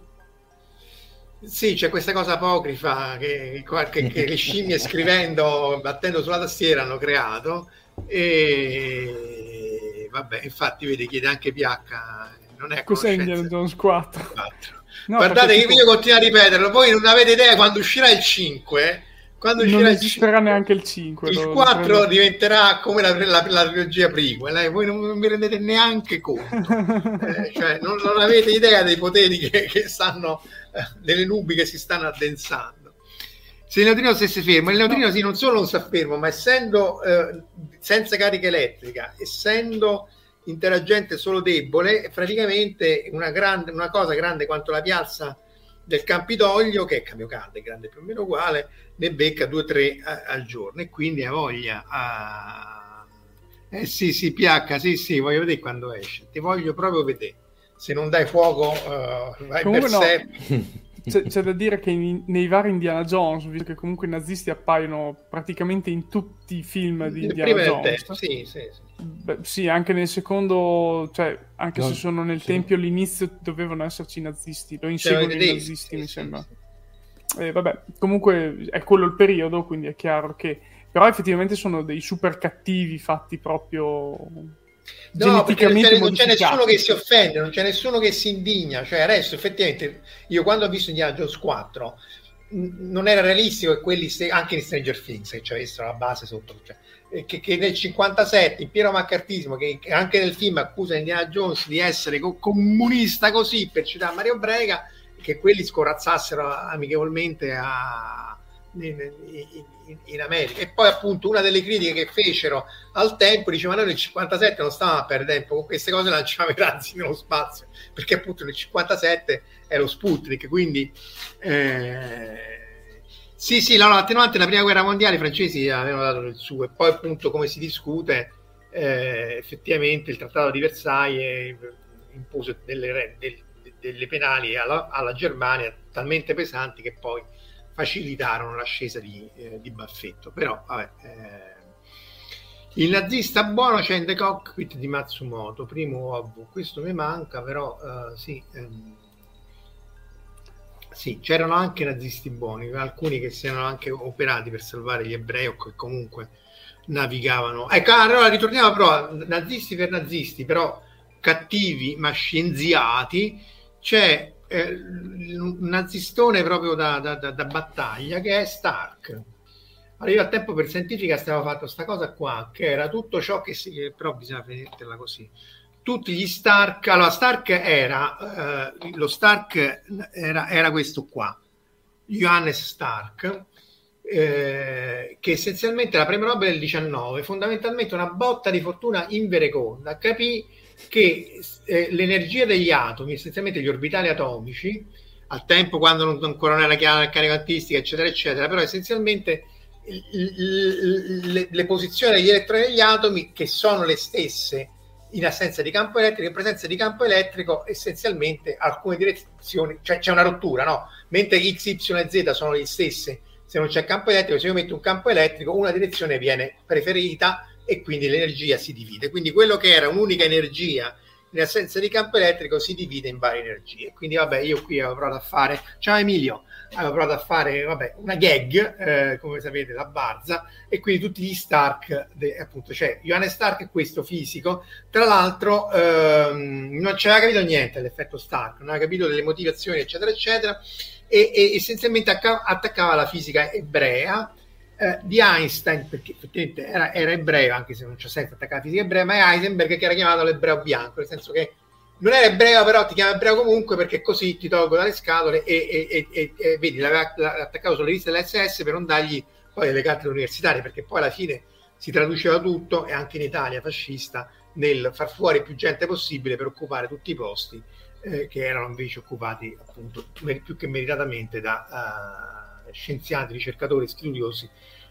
sì c'è questa cosa apocrifa che, che, che le scimmie scrivendo battendo sulla tastiera hanno creato e vabbè infatti vedi chiede anche PH non è cos'è Indiana Jones 4? 4 No, Guardate che tipo... io continuo a ripeterlo, voi non avete idea quando uscirà il 5. Quando uscirà non esisterà il 5, neanche il 5. Il 4 prendo... diventerà come la, la, la trilogia prequel, eh? voi non, non, vi rendete neanche conto. [LAUGHS] eh, cioè, non, non, avete idea dei poteri che, che stanno, eh, delle nubi che si stanno addensando. se il neutrino stesse fermo, il neutrino no. sì, non solo non sta fermo, ma essendo eh, senza carica elettrica, essendo interagente solo debole, praticamente una, grande, una cosa grande quanto la piazza del Campidoglio, che è Camiocalde, grande più o meno uguale, ne becca 2-3 al giorno e quindi ha voglia a... Eh sì, sì, PH, sì, sì, voglio vedere quando esce, ti voglio proprio vedere. Se non dai fuoco, uh, vai Comunque no. [LAUGHS] C'è, c'è, da dire che in, nei vari Indiana Jones, visto che comunque i nazisti appaiono praticamente in tutti i film di Indiana Prima Jones. Testo, sì, sì, sì. Beh, sì, anche nel secondo, cioè, anche no, se sono nel sì. tempio all'inizio dovevano esserci i nazisti, lo inseguono i nazisti, sì, mi sembra. Eh, vabbè, comunque è quello il periodo, quindi è chiaro che... Però effettivamente sono dei super cattivi fatti proprio No, perché non c'è, non c'è, nessuno che si offende, non c'è nessuno che si indigna. Cioè, adesso effettivamente, io quando ho visto Indiana Jones 4, non era realistico che quelli, anche in Stranger Things, che ci avessero la base sotto, cioè, che, che, nel 57, in pieno maccartismo, che, che, anche nel film accusa Indiana Jones di essere co- comunista così, per citare Mario Brega, che quelli scorazzassero amichevolmente a, in, in, in, America. E poi appunto una delle critiche che fecero al tempo diceva noi nel 57 non stavamo a perdere tempo, con queste cose lanciamo i razzi nello spazio, perché appunto nel 57 è lo Sputnik, quindi... Eh, sì, sì, no, no, attenuante la prima guerra mondiale i francesi avevano dato il suo e poi appunto come si discute eh, effettivamente il trattato di Versailles impose delle, delle, delle penali alla, alla Germania talmente pesanti che poi facilitarono l'ascesa di, eh, di Baffetto. Però, vabbè, eh, il nazista buono c'è in The Cockpit di Matsumoto, primo ovvio. Questo mi manca, però uh, sì, ehm, sì, c'erano anche nazisti buoni, alcuni che si erano anche operati per salvare gli ebrei o che comunque navigavano. Ecco, allora ritorniamo però nazisti per nazisti, però cattivi ma scienziati. C'è eh, un nazistone proprio da, da, da, da, battaglia che è Stark. Arriva a tempo per Scientifica stava fatto questa cosa qua, che era tutto ciò che si... però bisogna finirla così. Tutti gli Stark, allora Stark era, eh, lo Stark era, era questo qua, Johannes Stark, eh, che essenzialmente la premio Nobel del 19, fondamentalmente una botta di fortuna invereconda, capì che eh, l'energia degli atomi, essenzialmente gli orbitali atomici, al tempo quando non, ancora non era chiara la carica quantistica, eccetera, eccetera, però essenzialmente le, le, posizioni degli elettroni degli atomi che sono le stesse in assenza di campo elettrico, in presenza di campo elettrico, essenzialmente alcune direzioni, cioè c'è una rottura, no? Mentre x, y e z sono le stesse, se non c'è campo elettrico, se io metto un campo elettrico, una direzione viene preferita e quindi l'energia si divide. Quindi quello che era un'unica energia in assenza di campo elettrico si divide in varie energie. Quindi vabbè, io qui avevo provato a fare, ciao Emilio, avevo provato a fare vabbè, una gag, eh, come sapete, la Barza, e quindi tutti gli Stark, de, appunto, cioè Johannes Stark è questo fisico, tra l'altro ehm, non aveva capito niente dell'effetto Stark, non aveva capito delle motivazioni, eccetera, eccetera, e, e essenzialmente attaccava la fisica ebrea, eh, di Einstein, perché effettivamente era, era, ebreo, anche se non c'è sempre attaccata fisica ebrea, ma è Heisenberg che era chiamato l'ebreo bianco, nel senso che non era ebreo, però ti chiama ebreo comunque perché così ti tolgo dalle scatole e, e, e, e vedi, l'aveva attaccato sulle liste dell'SS per non dargli poi le carte universitarie, perché poi alla fine si traduceva tutto, e anche in Italia fascista, nel far fuori più gente possibile per occupare tutti i posti eh, che erano invece occupati appunto più che meritatamente da... Uh, scienziati, ricercatori, studiosi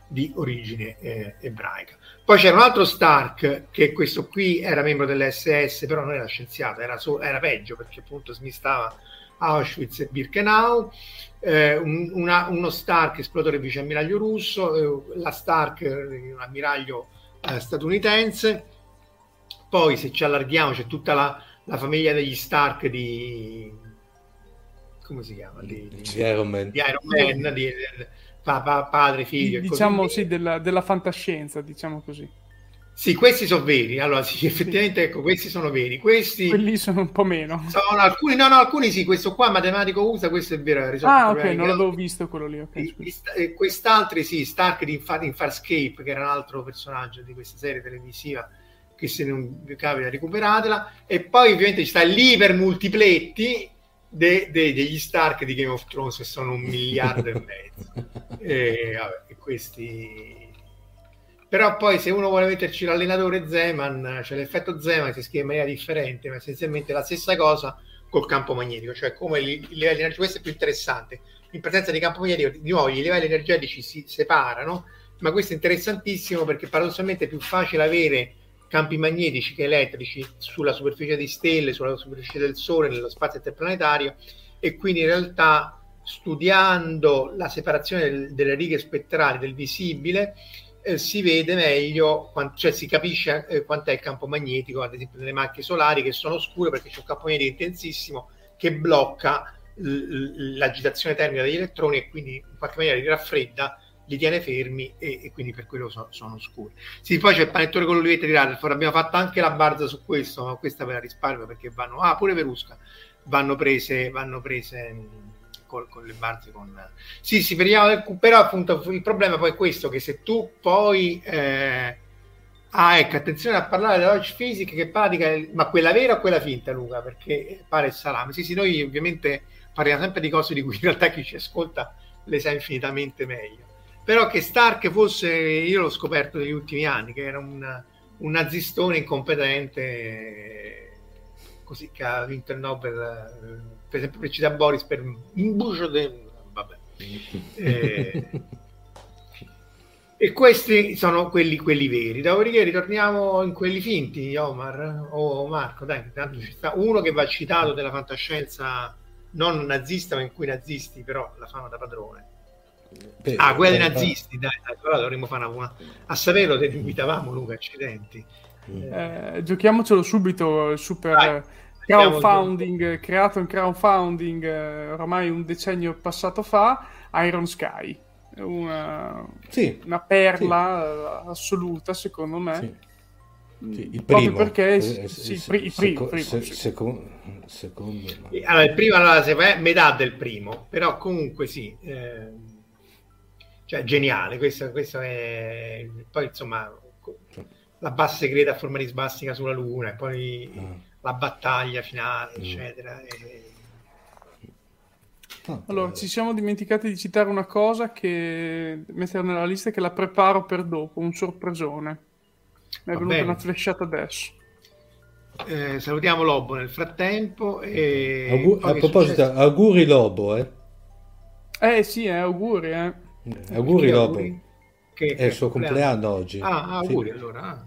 di origine eh, ebraica. Poi c'era un altro Stark, che questo qui era membro dell'SS, però non era scienziato, era, so, era peggio perché appunto smistava Auschwitz e Birkenau, eh, un, una, uno Stark, esplotore viceammiraglio russo, eh, la Stark, un ammiraglio eh, statunitense, poi se ci allarghiamo c'è tutta la, la famiglia degli Stark di, come si chiama? Di, di, di Iron Man, di, Iron Man, di, pa, pa, padre, figlio. Diciamo sì, della, della, fantascienza, diciamo così. Sì, questi sono veri. Allora, sì, effettivamente, sì. ecco, questi sono veri. Questi Quelli sono un po' meno. Sono alcuni, no, no, alcuni sì. Questo qua, matematico USA, questo è vero. Ah, ok, non l'avevo visto quello lì. Okay, e, quest'altri, sì, Stark di, in Farscape, che era un altro personaggio di questa serie televisiva che se non vi capita recuperatela. E poi ovviamente ci sta l'Iper Multipletti, de, de, degli Stark di Game of Thrones sono un miliardo e mezzo. [LAUGHS] E, vabbè, questi... Però poi se uno vuole metterci l'allenatore Zeman, cioè l'effetto Zeman si scrive in maniera differente, ma essenzialmente la stessa cosa col campo magnetico, cioè come i livelli energetici, questo è più interessante. In presenza di campo magnetico, di nuovo, i livelli energetici si separano, ma questo è interessantissimo perché paradossalmente è più facile avere campi magnetici che elettrici sulla superficie di stelle, sulla superficie del Sole, nello spazio interplanetario e quindi in realtà studiando la separazione del, delle righe spettrali del visibile eh, si vede meglio, cioè si capisce eh, quant'è il campo magnetico, ad esempio nelle macchie solari che sono scure perché c'è un campo magnetico intensissimo che blocca l- l'agitazione termica degli elettroni e quindi in qualche maniera li raffredda li tiene fermi e, e quindi per quello so, sono scuri. Sì, poi c'è il panettone con l'olivetta di Rutherford, abbiamo fatto anche la barza su questo, ma questa ve la risparmio perché vanno, ah pure Verusca, vanno prese, vanno prese mm, con, con, le barze con... Sì, sì, vediamo, però appunto il problema poi è questo, che se tu poi... Eh... Ah, ecco, attenzione a parlare della Lodge Physics che pratica, ma quella vera o quella finta, Luca? Perché pare il salame. Sì, sì, noi ovviamente parliamo sempre di cose di cui in realtà chi ci ascolta le sa infinitamente meglio però che Stark fosse, io l'ho scoperto negli ultimi anni, che era un, un nazistone incompetente, così che ha vinto il Nobel, eh, per esempio per citare Boris, per un bucio del... vabbè. Eh, e questi sono quelli, quelli veri. Dopodiché ritorniamo in quelli finti, Omar o Marco, dai, tanto ci sta uno che va citato della fantascienza non nazista, ma in cui i nazisti però la fanno da padrone per, ah, quella dei nazisti, dai, dai, allora dovremmo fare una... A saperlo te invitavamo Luca, accidenti. Mm. Eh, giochiamocelo subito, il super dai, crowdfunding, creato in crowdfunding eh, ormai un decennio passato fa, Iron Sky. Una, sì, una perla sì. assoluta secondo me. Sì. Sì, il primo perché eh, sì, il, pri- il primo, primo se, secondo, secondo no. allora, il primo allora, se è metà del primo però comunque sì eh, cioè geniale, questo, questo è... Poi insomma, la base segreta a forma di sbastica sulla Luna, e poi mm. la battaglia finale, mm. eccetera. E... Ah, allora, ci siamo dimenticati di citare una cosa che mettere nella lista che la preparo per dopo, un sorpresone. Mi è venuta una flashata adesso. Eh, salutiamo Lobo nel frattempo. E... Augur- a proposito, auguri Lobo, eh? Eh sì, eh, auguri, eh. Eh, auguri Lobo. Che, è il suo compleanno, oggi. Ah, auguri sì. allora. Ah.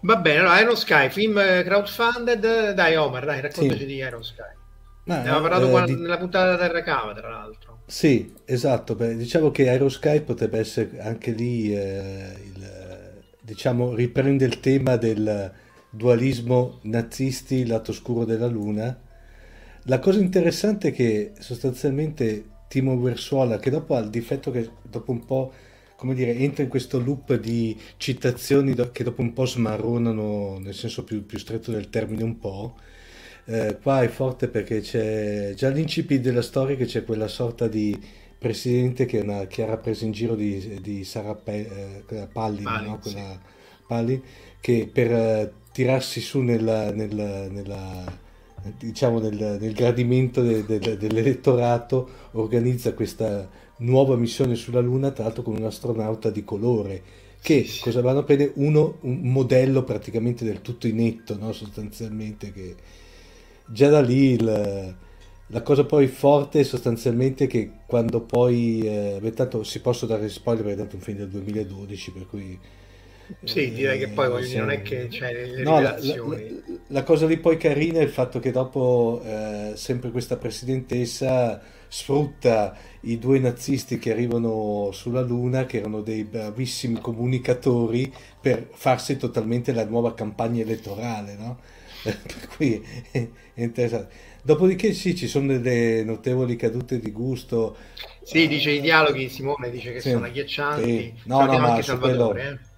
Va bene, allora Iron Sky, film crowdfunded. Dai Omar, dai, raccontaci sì. di Iron Sky. Ne avevamo parlato eh, di... nella puntata della Terra Cava, tra l'altro. Sì, esatto. Beh, diciamo che Iron Sky potrebbe essere anche lì, eh, il, diciamo, riprende il tema del dualismo nazisti, lato scuro della luna. La cosa interessante è che sostanzialmente Timo Versuola che dopo ha il difetto che dopo un po' come dire entra in questo loop di citazioni che dopo un po' smarronano nel senso più, più stretto del termine un po' eh, qua è forte perché c'è già all'incipit della storia che c'è quella sorta di presidente che è una chiara presa in giro di, di Sara Pe, eh, Palli, Palli, no? quella, sì. Palli che per eh, tirarsi su nella, nella, nella diciamo nel, nel gradimento de, de, dell'elettorato organizza questa nuova missione sulla Luna, tra l'altro con un astronauta di colore, che cosa vanno a prendere? Uno, un modello praticamente del tutto inetto, no? sostanzialmente, che già da lì il, la cosa poi forte è sostanzialmente che quando poi, eh, tanto si possono dare spoiler perché è tanto un film del 2012, per cui sì, direi che poi voglio, non è che c'è le no, la, la, la, cosa lì poi carina è il fatto che dopo eh, sempre questa presidentessa sfrutta i due nazisti che arrivano sulla Luna, che erano dei bravissimi comunicatori, per farsi totalmente la nuova campagna elettorale, no? [LAUGHS] per cui è interessante. Dopodiché sì, ci sono delle notevoli cadute di gusto. Sì, dice i dialoghi, Simone dice che sì, sono agghiaccianti. Sì. No, no, ma anche Salvatore, quello... eh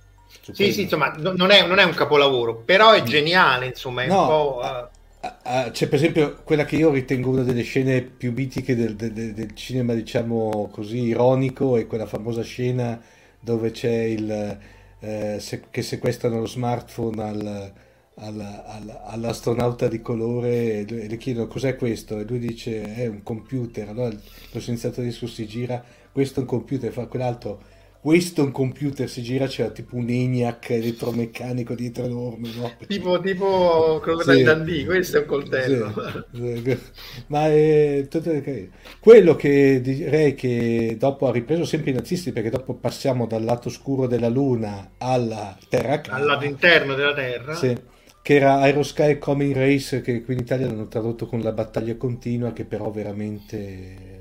sì, sì, insomma, non è, non è, un capolavoro, però è geniale, insomma, è no, un po'... Uh... C'è per esempio quella che io ritengo una delle scene più mitiche del, del, del, cinema, diciamo così, ironico, è quella famosa scena dove c'è il... Eh, se, che sequestrano lo smartphone al, alla, alla, all'astronauta di colore e le chiedono cos'è questo? E lui dice è un computer. Allora lo scienziato tedesco si gira questo è un computer. Fa quell'altro questo è un computer si gira c'era tipo un ENIAC elettromeccanico dietro enorme no? tipo, tipo quello sì. Dandì questo è un coltello sì. ma è tutto quello che direi che dopo ha ripreso sempre i nazisti perché dopo passiamo dal lato scuro della luna alla terra al lato interno della terra sì che era Aerosky Coming Race che qui in Italia l'hanno tradotto con la battaglia continua che però veramente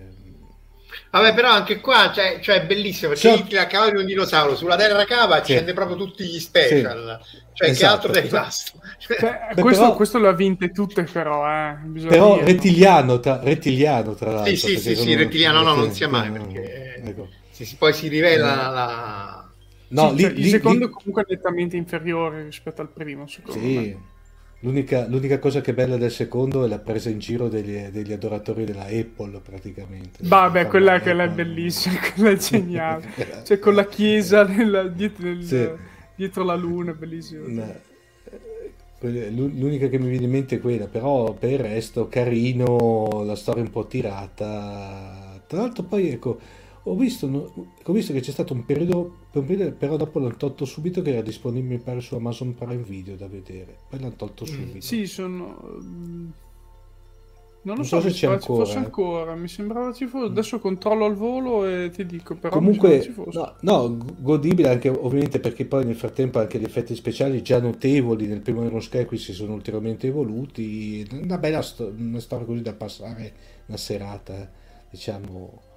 Vabbè, però anche qua cioè, cioè è bellissimo perché cioè, Hitler a cavallo di un dinosauro sulla Terra cava sì. scende proprio tutti gli special. Sì. Cioè, esatto. che altro dai rimasto? Cioè, Beh, questo, però, questo le ha vinte tutte, però. Eh, però rettiliano tra, rettiliano, tra l'altro. Sì, sì, sì, rettiliano, no, non sia mai perché ecco. sì, poi si rivela eh. la. No, sì, lì, cioè, lì, il secondo lì... comunque è nettamente inferiore rispetto al primo, secondo sì. me. L'unica, l'unica, cosa che è bella del secondo è la presa in giro degli, degli adoratori della Apple, praticamente. Vabbè, quella, quella è bellissima, quella è geniale. [LAUGHS] cioè, con la chiesa nella, dietro, nel, sì. dietro, la luna, è bellissimo. No. L'unica che mi viene in mente è quella, però per il resto carino, la storia un po' tirata. Tra l'altro poi ecco ho visto, ho visto, che c'è stato un periodo, un periodo, però dopo l'hanno tolto subito che era disponibile mi pare su Amazon Prime Video da vedere. Poi l'hanno tolto mm, subito. mm, sì sono mm, non, non so, so, se c'è ancora, fosse ancora mi sembrava ci fosse adesso controllo al volo e ti dico però comunque no, no, godibile anche ovviamente perché poi nel frattempo anche gli effetti speciali già notevoli nel primo Iron Sky qui si sono ulteriormente evoluti. Una bella sto- una storia così da passare una serata diciamo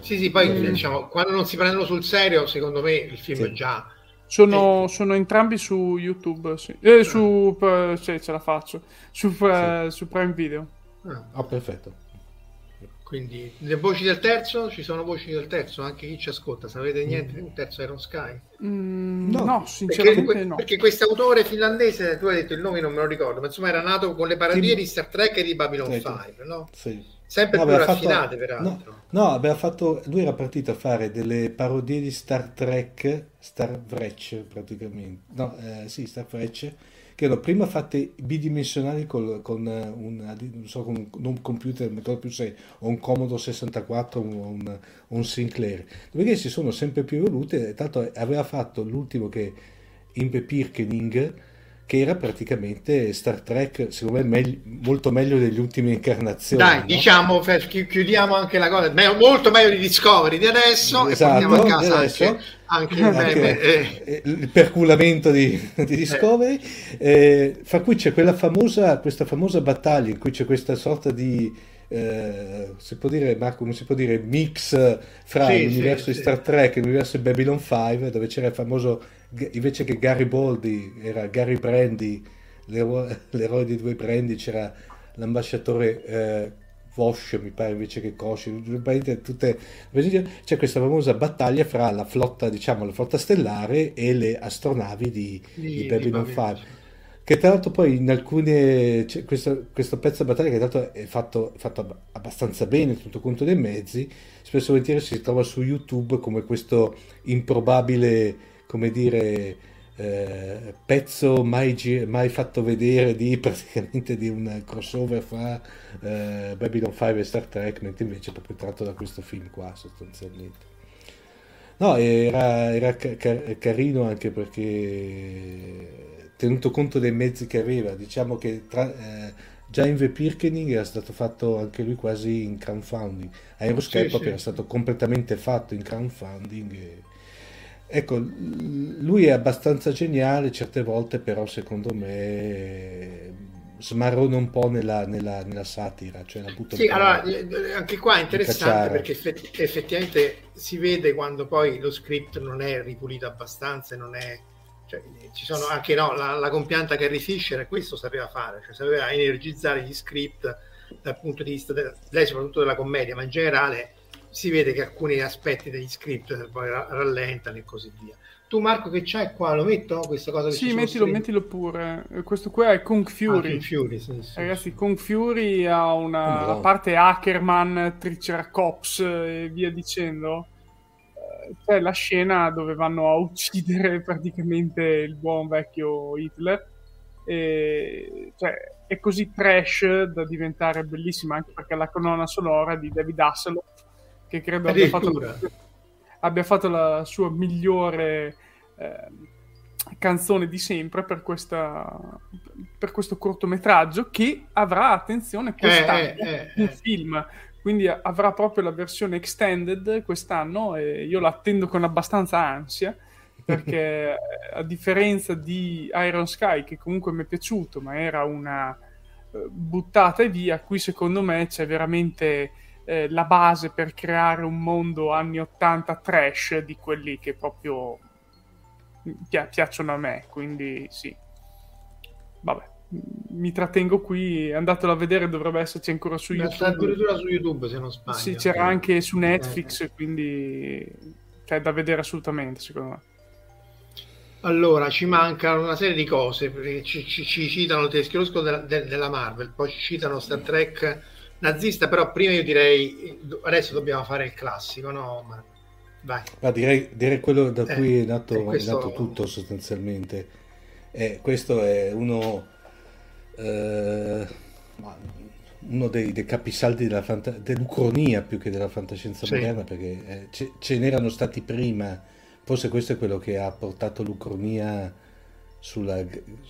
sì, sì, poi mm. diciamo, quando non si prendono sul serio, secondo me il film sì. già... Sono, sono, entrambi su YouTube, sì. Eh, su, ah. sì, ce la faccio, su, sì. su Prime Video. Ah, oh, perfetto. Quindi le voci del terzo, ci sono voci del terzo, anche chi ci ascolta, sapete niente di un terzo Iron Sky? Mm, no, no, sinceramente perché, no. Perché questo autore finlandese, tu hai detto il nome, non me lo ricordo, ma insomma era nato con le parodie di Star Trek e di Babylon 5, no? Sì. Sempre no, più raffinate, fatto, peraltro. No, no, aveva fatto, lui era partito a fare delle parodie di Star Trek, Star Wretch praticamente. No, eh, sì, Star Wretch, che erano prima fatte bidimensionali col, con, un, so, con un computer, non più 6, o un Commodore 64 o un, un, Sinclair. Dopodiché si sono sempre più evolute, tanto aveva fatto l'ultimo che Impe Pirkening, che era praticamente Star Trek, secondo me meglio, molto meglio delle ultime incarnazioni. Dai, no? diciamo, chiudiamo anche la cosa, molto meglio di Discovery di adesso esatto, e portiamo a casa adesso, anche, anche, anche eh, eh. il perculamento di, di Discovery. Eh. Eh, fra cui c'è quella famosa, questa famosa battaglia in cui c'è questa sorta di eh, si può dire Marco come si può dire mix fra sì, l'universo sì, di Star Trek e l'universo di Babylon 5 dove c'era il famoso invece che Gary Boldy era Gary Brandy l'eroe, [LAUGHS] l'eroe di due Brandy c'era l'ambasciatore eh, Vosh mi pare invece che Kosh tutte, c'è questa famosa battaglia fra la flotta diciamo la flotta stellare e le astronavi di, di, di Babylon 5 che tra l'altro poi in alcune questo, questo, pezzo di battaglia che tra l'altro è fatto, fatto abbastanza bene tutto conto dei mezzi spesso e volentieri si trova su youtube come questo improbabile come dire, eh, pezzo mai, mai, fatto vedere di [LAUGHS] praticamente di un crossover fra eh, Babylon 5 e Star Trek, mentre invece è proprio tratto da questo film qua sostanzialmente. No, era, era car- carino anche perché tenuto conto dei mezzi che aveva, diciamo che tra, eh, già in The Pirkening era stato fatto anche lui quasi in crowdfunding, Aeroscape sì, sì. era stato completamente fatto in crowdfunding e, Ecco, lui è abbastanza geniale, certe volte però secondo me smarrona un po' nella, nella, nella satira. Cioè la sì, allora, anche qua è interessante perché effettivamente si vede quando poi lo script non è ripulito abbastanza, non è... Cioè, ci sono anche no, la, la compianta Carrie Fisher questo sapeva fare, cioè sapeva energizzare gli script dal punto di vista, de, lei soprattutto della commedia, ma in generale si vede che alcuni aspetti degli script poi rallentano e così via. Tu Marco che c'hai qua, lo metto questa cosa? Che sì, mettilo, mettilo, pure. Questo qua è Kung Fury. Ah, Kung Fury sì, sì, Ragazzi, Kung Fury ha una oh, parte Ackerman, Triceratops e via dicendo. Eh, c'è la scena dove vanno a uccidere [LAUGHS] praticamente il buon vecchio Hitler E, cioè, è così trash da diventare bellissima anche perché la colonna sonora di David Hasselhoff che credo abbia fatto, abbia fatto, la sua migliore eh, canzone di sempre per, questa, per, questo cortometraggio che avrà, attenzione, quest'anno eh, eh, un eh. film quindi avrà proprio la versione extended quest'anno e io l'attendo con abbastanza ansia [LAUGHS] perché a differenza di Iron Sky che comunque mi è piaciuto ma era una eh, buttata e via qui secondo me c'è veramente eh, la base per creare un mondo anni 80 trash di quelli che proprio pi- piacciono a me quindi sì vabbè mi trattengo qui, andatelo a vedere, dovrebbe esserci ancora su YouTube. Sta addirittura su YouTube se non sbaglio. Sì, c'era anche su Netflix, eh. quindi cioè, da vedere assolutamente, secondo me. Allora, ci mancano una serie di cose, perché ci, ci, ci citano il tedesco della, de, della Marvel, poi ci citano Star Trek nazista, però prima io direi, adesso dobbiamo fare il classico, no? Ma... Vai. Ah, direi, direi, quello da cui eh, è, nato, questo... è nato tutto sostanzialmente. Eh, questo è uno eh, uno dei, dei capisaldi della fanta- dell'ucronia più che della fantascienza sì. moderna, perché eh, ce, ce, n'erano stati prima, forse questo è quello che ha portato l'ucronia sulla,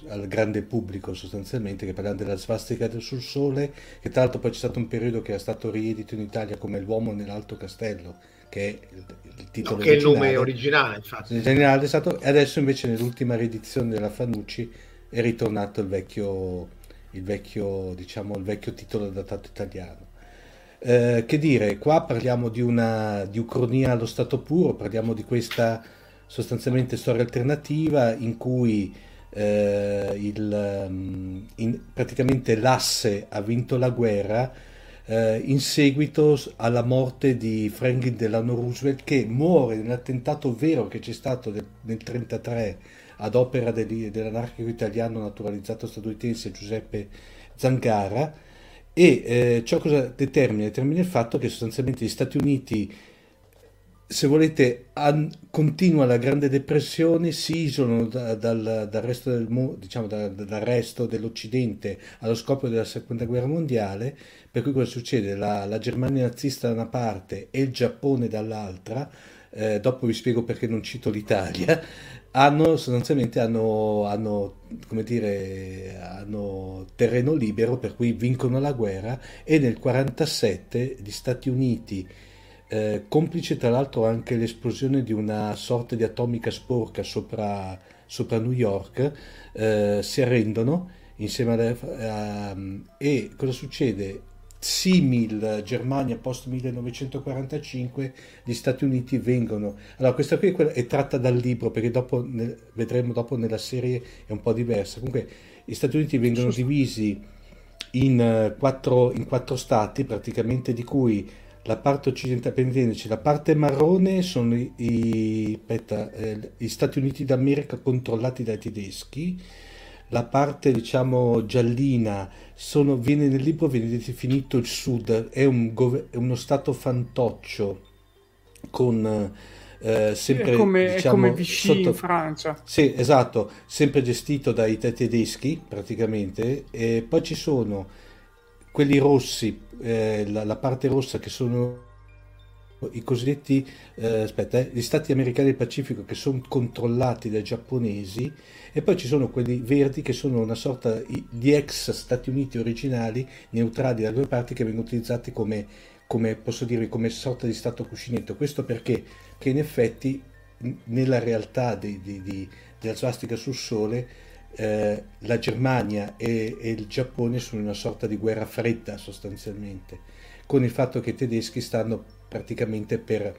al grande pubblico sostanzialmente, che parlava della svastica sul sole, che tra l'altro poi c'è stato un periodo che è stato riedito in Italia come L'uomo nell'alto castello, che è il, il titolo no, che è il nome originale, infatti. In generale è stato, e adesso invece nell'ultima riedizione della Fanucci è ritornato il vecchio il vecchio, diciamo, il vecchio titolo datato italiano. Eh, che dire, qua parliamo di una di ucronia allo stato puro, parliamo di questa sostanzialmente storia alternativa in cui eh, il, mm, in, praticamente l'asse ha vinto la guerra eh, in seguito alla morte di Franklin Delano Roosevelt che muore nell'attentato vero che c'è stato nel 1933 ad opera dell'anarchico italiano naturalizzato statunitense Giuseppe Zangara e eh, ciò cosa determina? Determina il fatto che sostanzialmente gli Stati Uniti se volete, an- continua la Grande Depressione, si isolano da, dal, dal, resto del mondo, diciamo da, dal resto dell'Occidente allo scopo della Seconda Guerra Mondiale, per cui cosa succede? La, la Germania nazista da una parte e il Giappone dall'altra, eh, dopo vi spiego perché non cito l'Italia, hanno sostanzialmente hanno, hanno, dire, hanno terreno libero per cui vincono la guerra e nel 1947 gli Stati Uniti eh, complice tra l'altro anche l'esplosione di una sorta di atomica sporca sopra, sopra New York eh, si arrendono insieme a, uh, e cosa succede? Simil Germania post 1945 gli Stati Uniti vengono. Allora questa qui è tratta dal libro perché dopo ne, vedremo dopo nella serie è un po' diversa. Comunque gli Stati Uniti vengono divisi in, uh, quattro, in quattro stati praticamente di cui la parte occidentale per la parte marrone sono i, i, aspetta, eh, gli Stati Uniti d'America controllati dai tedeschi. La parte diciamo giallina sono, viene nel libro viene definito il sud. È, un, è uno stato fantoccio con eh, sempre è come, diciamo, come Vichy sotto... in Francia. Sì esatto sempre gestito dai tedeschi praticamente. E poi ci sono quelli rossi eh, la, la parte rossa che sono i cosiddetti eh, aspetta, eh, gli stati americani del Pacifico che sono controllati dai giapponesi e poi ci sono quelli verdi che sono una sorta di ex Stati Uniti originali neutrali da due parti che vengono utilizzati come, come posso dire come sorta di stato cuscinetto. Questo perché? Che in effetti nella realtà di, di, di, della svastica sul sole eh, la Germania e, e, il Giappone sono in una sorta di guerra fredda sostanzialmente, con il fatto che i tedeschi stanno praticamente per,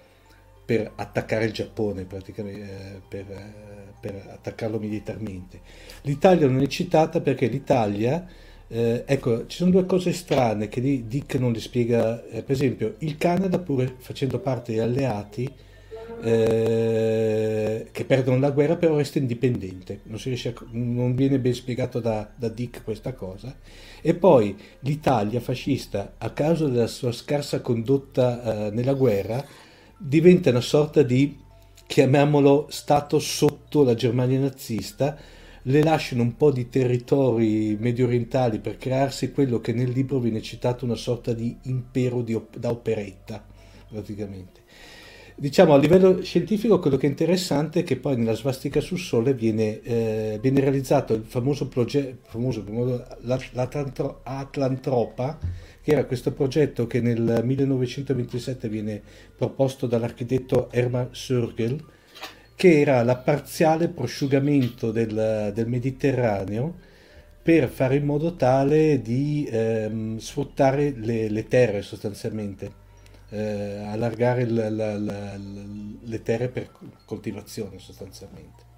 per attaccare il Giappone, eh, per, eh, per, attaccarlo militarmente. L'Italia non è citata perché l'Italia, eh, ecco, ci sono due cose strane che Dick non le spiega, eh, per esempio il Canada pur facendo parte degli alleati, eh, che perdono la guerra però resta indipendente. Non, a, non viene ben spiegato da, da, Dick questa cosa. E poi l'Italia fascista a causa della sua scarsa condotta eh, nella guerra diventa una sorta di chiamiamolo stato sotto la Germania nazista. Le lasciano un po' di territori medio orientali per crearsi quello che nel libro viene citato una sorta di impero di op- da operetta, praticamente. Diciamo a livello scientifico quello che è interessante è che poi nella svastica sul Sole viene, eh, viene realizzato il famoso progetto, l'Atlantropa, che era questo progetto che nel 1927 viene proposto dall'architetto Hermann Sörgel, che era la parziale prosciugamento del, del Mediterraneo per fare in modo tale di ehm, sfruttare le, le, terre sostanzialmente, eh, allargare la, la, la, le terre per coltivazione sostanzialmente.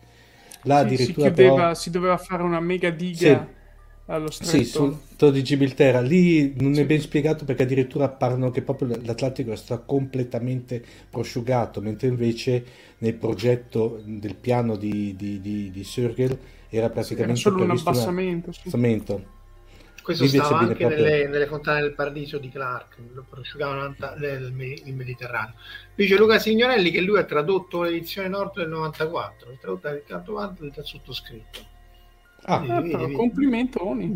Là sì, addirittura si, chiudeva, però... si doveva fare una mega diga. Sì allo stretto. Sì, sul di Gibilterra. Lì non sì. è ben spiegato perché addirittura parlano che proprio l'Atlantico è stato completamente prosciugato, mentre invece nel progetto del piano di, di, di, di Sörgel era praticamente era solo un abbassamento. Sì. abbassamento. Questo stava anche proprio... nelle, nelle, fontane del paradiso di Clark, prosciugavano il Mediterraneo. Dice Luca Signorelli che lui ha tradotto l'edizione nord del 94, l'ha tradotta del 94 del sottoscritto. Ah, vedi, vedi, vedi. complimentoni.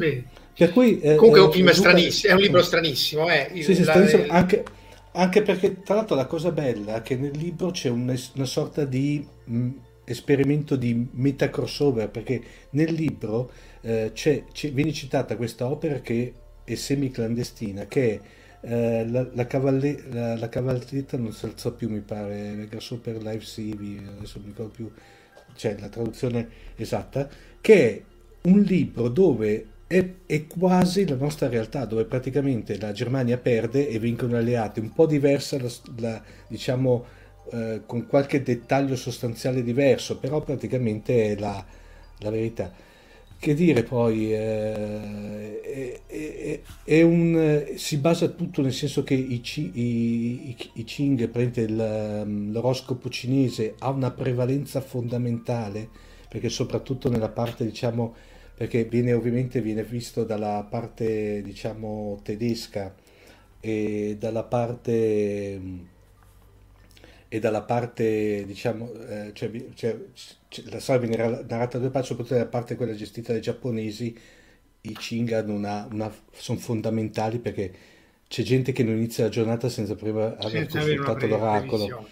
Per cui, eh, Comunque è un film stranissimo, è un libro stranissimo. Eh. Sì, sì, stranissimo anche, anche, perché tra l'altro la cosa bella è che nel libro c'è una, una sorta di mh, esperimento di meta crossover, perché nel libro eh, c'è, c'è, viene citata questa opera che è semi-clandestina, che è eh, la, la, cavalle, la, la, cavalletta non si alzò più mi pare, Grasshopper Live CV, adesso non ricordo più, cioè la traduzione esatta, che è un libro dove è, è, quasi la nostra realtà, dove praticamente la Germania perde e vincono gli alleati, un po' diversa, la, la, diciamo, eh, con qualche dettaglio sostanziale diverso, però praticamente è la, la verità. Che dire poi, eh, è, è, è un, si basa tutto nel senso che i, i, i, i Ching, l'oroscopo cinese, ha una prevalenza fondamentale, perché soprattutto nella parte diciamo perché viene ovviamente viene visto dalla parte diciamo tedesca e dalla parte e dalla parte diciamo eh, cioè, cioè, la storia viene narrata da due parti soprattutto nella parte quella gestita dai giapponesi i Ching sono fondamentali perché c'è gente che non inizia la giornata senza prima aver senza consultato l'oracolo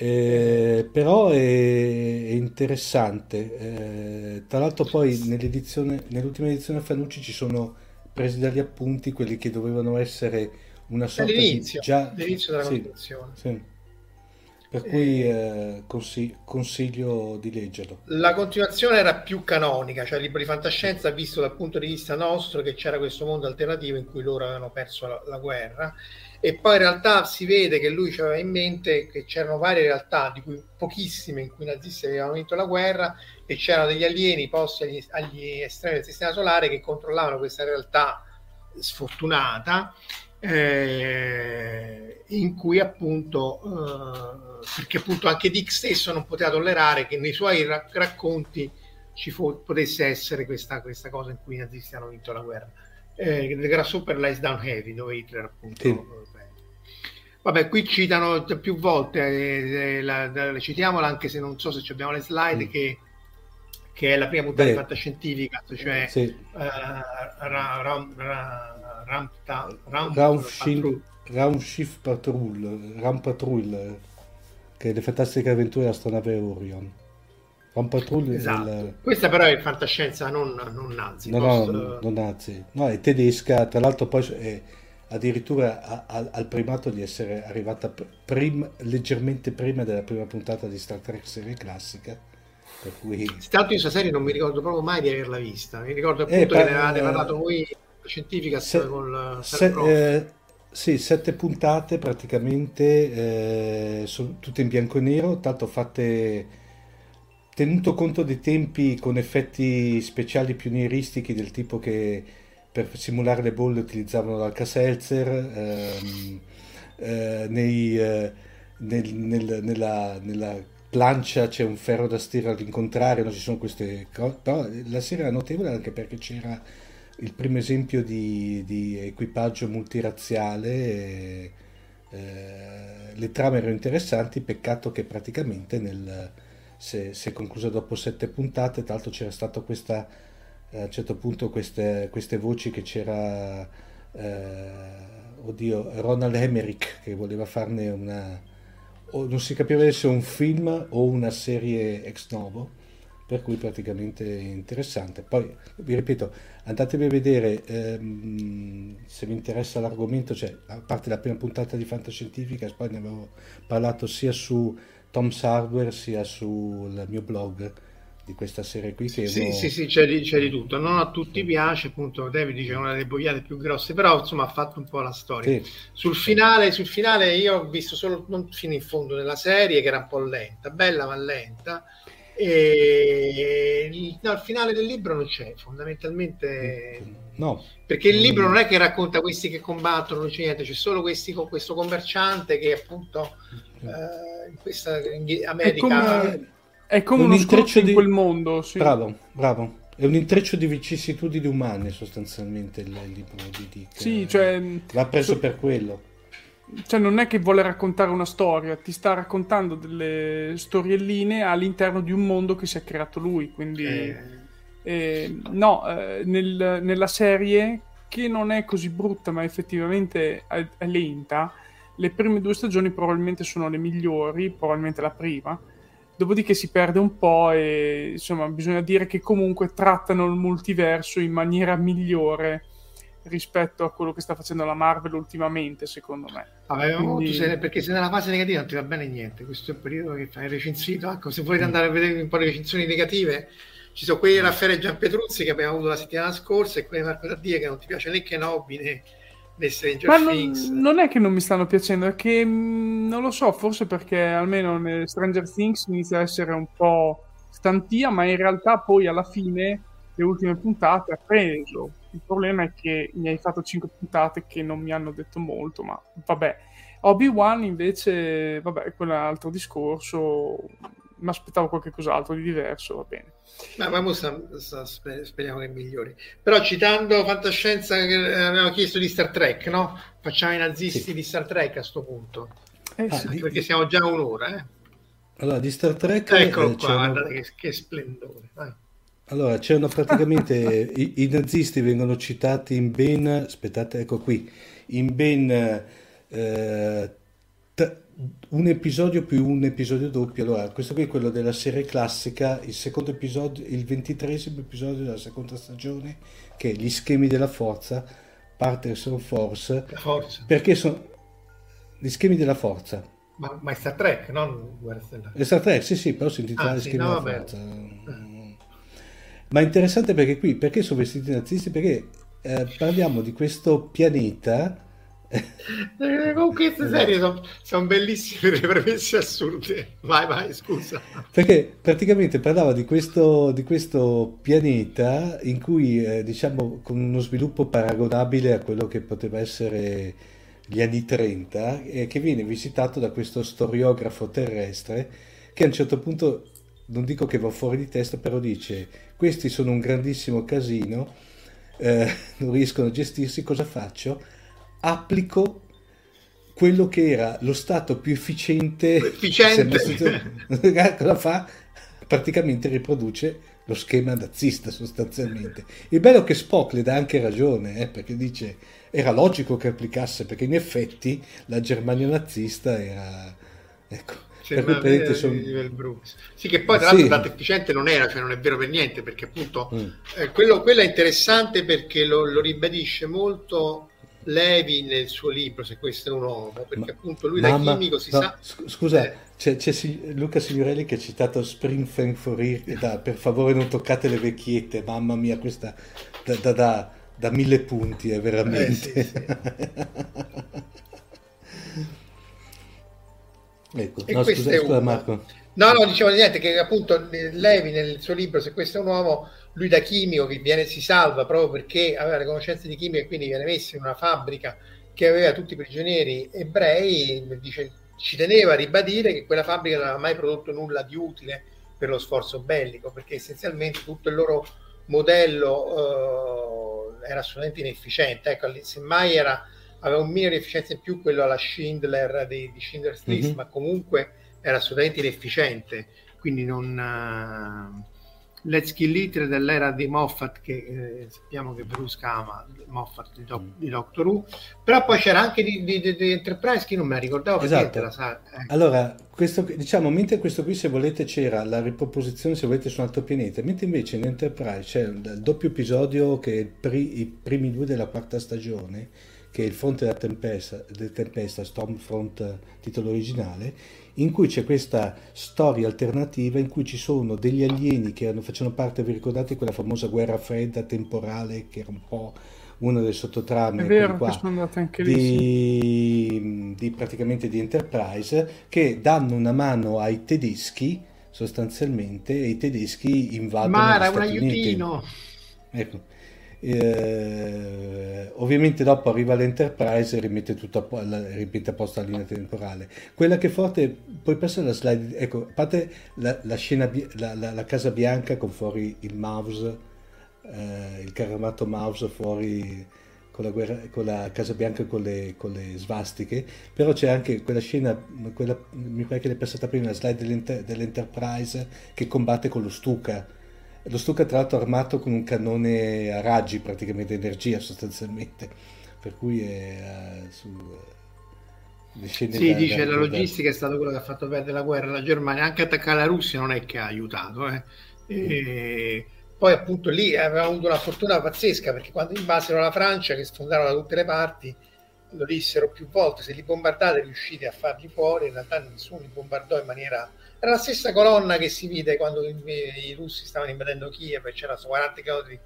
eh, però è, è interessante. Eh, tra l'altro poi nell'ultima edizione Fanucci ci sono presi dagli appunti quelli che dovevano essere una sorta di... Già... All'inizio della sì, sì. Per cui eh, consig- consiglio di leggerlo. La continuazione era più canonica, cioè il libro di fantascienza visto dal punto di vista nostro che c'era questo mondo alternativo in cui loro avevano perso la, la guerra e poi in realtà si vede che lui aveva in mente che c'erano varie realtà, di cui pochissime in cui i nazisti avevano vinto la guerra e c'erano degli alieni posti agli, agli estremi del sistema solare che controllavano questa realtà sfortunata eh, in cui appunto eh, perché appunto anche Dick stesso non poteva tollerare che nei suoi ra- racconti ci fu, potesse essere questa, questa cosa in cui i nazisti hanno vinto la guerra eh, The Grasshopper Lies Down Heavy dove Hitler appunto sì. vabbè qui citano più volte eh, eh la, la, citiamola anche se non so se abbiamo le slide mm. che, che, è la prima puntata di fantascientifica cioè sì. uh, ra, ra, ra, Ramta, Raumschiff Patrol, Patrol, Ram Patrol che è le fantastiche avventure dell'astronave Orion. One Patrol esatto. il... questa però è fantascienza non, non nazi no, post... no, non nazi. No è tedesca tra l'altro poi è addirittura al primato di essere arrivata prim, leggermente prima della prima puntata di Star Trek serie classica per cui tanto io questa serie non mi ricordo proprio mai di averla vista. Mi ricordo eh, appunto eh, che ne avevate parlato voi scientifica se, con se, eh, sì, sette puntate praticamente eh, sono tutte in bianco e nero tanto fatte tenuto conto dei tempi con effetti speciali pionieristici del tipo che per simulare le bolle utilizzavano l'Alka-Seltzer, ehm, eh, nei, eh, nel, nel, nella, nella, plancia c'è un ferro da stiro all'incontrario, non ci sono queste cose, però la serie era notevole anche perché c'era il primo esempio di, di equipaggio multirazziale. E, eh, le trame erano interessanti, peccato che praticamente nel, si è conclusa dopo sette puntate, tra l'altro c'era stata questa, a un certo punto queste, queste voci che c'era, eh, oddio, Ronald Emmerich che voleva farne una, non si capiva se un film o una serie ex novo per cui praticamente interessante. Poi vi ripeto, andatevi a vedere ehm, se vi interessa l'argomento, cioè a parte la prima puntata di Fantascientifica, poi ne avevo parlato sia su Tom's Hardware sia sul mio blog di questa serie qui. Che sì, uno... sì, sì, c'è di, c'è di, tutto. Non a tutti piace, appunto, David dice una delle boiate più grosse, però insomma ha fatto un po' la storia. Sì. Sul, finale, sul finale io ho visto solo non fino in fondo della serie, che era un po' lenta, bella ma lenta e no, il finale del libro non c'è, fondamentalmente no. Perché il libro non è che racconta questi che combattono, non c'è niente, c'è solo questi, questo commerciante che appunto eh, in questa in America... È come, è come un uno intreccio di quel mondo. Sì. Bravo, bravo. È un intreccio di vicissitudini umane sostanzialmente il libro di Dick. Sì, cioè... Va preso so... per quello cioè non è che vuole raccontare una storia, ti sta raccontando delle storielline all'interno di un mondo che si è creato lui. Quindi, eh. Eh, no, eh, nel, nella serie che non è così brutta, ma effettivamente è, è, lenta. Le prime due stagioni probabilmente sono le migliori, probabilmente la prima. Dopodiché si perde un po' e insomma bisogna dire che comunque trattano il multiverso in maniera migliore rispetto a quello che sta facendo la Marvel ultimamente, secondo me. Vabbè, Quindi... sei, perché se nella fase negativa non ti va bene niente, questo è il periodo che fai recensito. Ecco, se volete andare a vedere un po' le recensioni negative, ci sono quelli di Raffaele e Gianpetruzzi che abbiamo avuto la settimana scorsa e quelli di Marco Taddia che non ti piace né Kenobi né, né Stranger Ma Things. Non, non, è che non mi stanno piacendo, è che mm, non lo so, forse perché almeno nel Stranger Things inizia a essere un po' stantia, ma in realtà poi alla fine le ultime puntate ha preso il problema è che mi hai fatto 5 puntate che non mi hanno detto molto, ma vabbè. Obi-Wan invece, vabbè, è quell'altro discorso, mi aspettavo qualcos'altro di diverso, va bene. Ma vamo, speriamo che migliori. Però citando fantascienza che avevamo chiesto di Star Trek, no? Facciamo i nazisti sì. di Star Trek a questo punto. Eh, ah, sì. Perché siamo già a un'ora, eh? Allora, di Star Trek... Eccolo eh, qua, guardate che, che splendore. Vai. Allora, c'erano praticamente [LAUGHS] i, i, nazisti vengono citati in ben, aspettate, ecco qui, in ben eh, t- un episodio più un episodio doppio. Allora, questo qui è quello della serie classica, il secondo episodio, il ventitresimo episodio della seconda stagione, che è gli schemi della forza, Patterson Force, forza. perché sono gli schemi della forza. Ma, ma è Star Trek, non Guerra Stellare. È Star Trek, sì, sì, però si intitola ah, sì, schemi no, della vabbè. forza. Ah. Ma è interessante perché qui, perché sono vestiti nazisti? Perché eh, parliamo di questo pianeta. [LAUGHS] Eh, con queste serie sono, sono bellissime le premesse assurde. Vai, vai, scusa. Perché praticamente parlava di questo, di questo pianeta in cui, eh, diciamo, con uno sviluppo paragonabile a quello che poteva essere gli anni 30, eh, che viene visitato da questo storiografo terrestre che a un certo punto non dico che va fuori di testa, però dice questi sono un grandissimo casino, eh, [LAUGHS] non riescono a gestirsi, cosa faccio? Applico quello che era lo stato più efficiente, efficiente. cosa fa? Praticamente riproduce lo schema nazista sostanzialmente. Il bello è che Spock le dà anche ragione, eh, perché dice era logico che applicasse, perché in effetti la Germania nazista era... Ecco, Sembra per sono... Sì, che poi tra l'altro sì. tanto efficiente non era, cioè non è vero per niente, perché appunto mm. eh, quello, quello, è interessante perché lo, lo, ribadisce molto Levi nel suo libro, se questo è un uomo, perché Ma, appunto lui mamma, da chimico si no, sa... Scusa, eh. c'è, c'è, Luca Signorelli che ha citato Spring Fang for da, per favore non toccate le vecchiette, mamma mia, questa da, da, da, da mille punti, è veramente... Eh, sì, sì. [LAUGHS] Ecco. No, scusa, scusa Marco. No, no, dicevo niente, che appunto Levi nel suo libro Se questo è un uomo, lui da chimico che viene, si salva proprio perché aveva le conoscenze di chimica e quindi viene messo in una fabbrica che aveva tutti i prigionieri ebrei, dice, ci teneva a ribadire che quella fabbrica non aveva mai prodotto nulla di utile per lo sforzo bellico, perché essenzialmente tutto il loro modello uh, era assolutamente inefficiente. Ecco, semmai era aveva un minimo di efficienza in più quello alla Schindler di, di Schindler's List, mm-hmm. ma comunque era assolutamente inefficiente. quindi non... Uh, Let's Kill It dell'era di Moffat che eh, sappiamo che Bruce ama Moffat di, Doc, di, Doctor Who però poi c'era anche di, di, di Enterprise che non me la ricordavo esatto. la sa- ecco. allora questo, diciamo mentre questo qui se volete c'era la riproposizione se volete su un altro pianeta mentre invece in Enterprise c'è il doppio episodio che è pri, i primi due della quarta stagione che è il fronte della tempesta, del tempesta Stormfront titolo originale in cui c'è questa storia alternativa in cui ci sono degli alieni che erano, facevano parte, vi ricordate quella famosa guerra fredda temporale che era un po' una delle sottotrame vero, qua, di, di, praticamente di Enterprise che danno una mano ai tedeschi sostanzialmente e i tedeschi invadono Mara, un aiutino. Ecco eh, ovviamente dopo arriva l'Enterprise e rimette tutto a, rimette a posto la linea temporale. Quella che è forte, poi passa la slide, ecco, a parte la, la scena, la, la, la, Casa Bianca con fuori il mouse, eh, il caramato mouse fuori con la, guerra, con la Casa Bianca con le, con le svastiche, però c'è anche quella scena, quella, mi pare che l'è passata prima, la slide dell'Enter- dell'Enterprise che combatte con lo Stuka lo Stuka tra l'altro armato con un cannone a raggi praticamente energia sostanzialmente, per cui è uh, su... Uh, sì, da, dice da, la logistica da... è stato quello che ha fatto perdere la guerra. Alla Germania, anche attaccare la Russia non è che ha aiutato. Eh. E poi appunto lì aveva avuto una fortuna pazzesca perché quando invasero la Francia, che sfondarono da tutte le parti, lo dissero più volte, se li bombardate riuscite a farli fuori, in realtà nessuno li bombardò in maniera era la stessa colonna che si vide quando i, russi stavano invadendo Kiev e c'era 40 km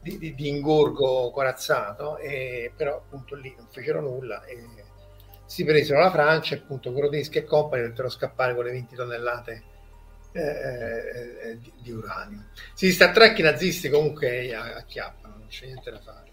di, di, di, ingorgo corazzato, e, però appunto lì non fecero nulla e si presero la Francia appunto Grodeschi e compagni dovettero scappare con le 20 tonnellate eh, eh, eh, di, di, uranio. Si Star Trek i nazisti comunque acchiappano, non c'è niente da fare.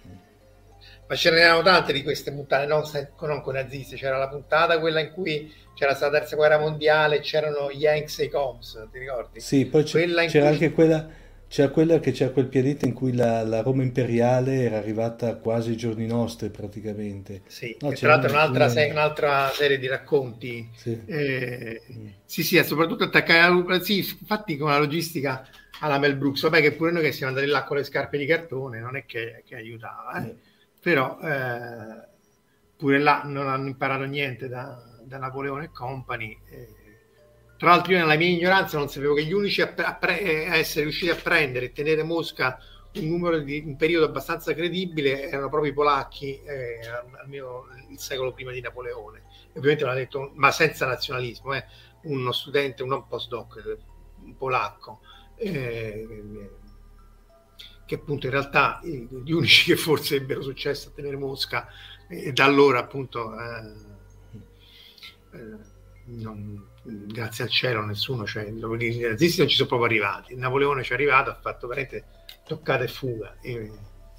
Ma ce n'erano tante di queste puntate, non, non con nazisti, c'era la puntata quella in cui c'era stata la terza guerra mondiale, c'erano gli Yanks e i Coms, ti ricordi? Sì, poi c'era cui... anche quella, c'era quella che c'era quel pianeta in cui la, la, Roma imperiale era arrivata quasi ai giorni nostri praticamente. Sì, no, tra l'altro un'altra, se, un'altra, serie di racconti. Sì, eh, mm. sì, sì, soprattutto attaccare sì, infatti con la logistica alla Mel Brooks, vabbè che pure noi che siamo andati là con le scarpe di cartone, non è che, che aiutava, eh. Mm. Però eh, pure là non hanno imparato niente da da Napoleone Company. Eh, tra l'altro io nella mia ignoranza non sapevo che gli unici a, a, pre- eh, a essere riusciti a prendere e tenere Mosca un numero di un periodo abbastanza credibile erano proprio i polacchi eh, almeno il secolo prima di Napoleone. Ovviamente l'ha detto, ma senza nazionalismo, eh, uno studente, un non postdoc, un polacco. Eh, che appunto in realtà gli unici che forse ebbero successo a tenere Mosca e da allora appunto eh, eh, non, grazie al cielo nessuno, cioè, i nazisti non ci sono proprio arrivati. Napoleone ci è arrivato, ha fatto veramente toccata e fuga e,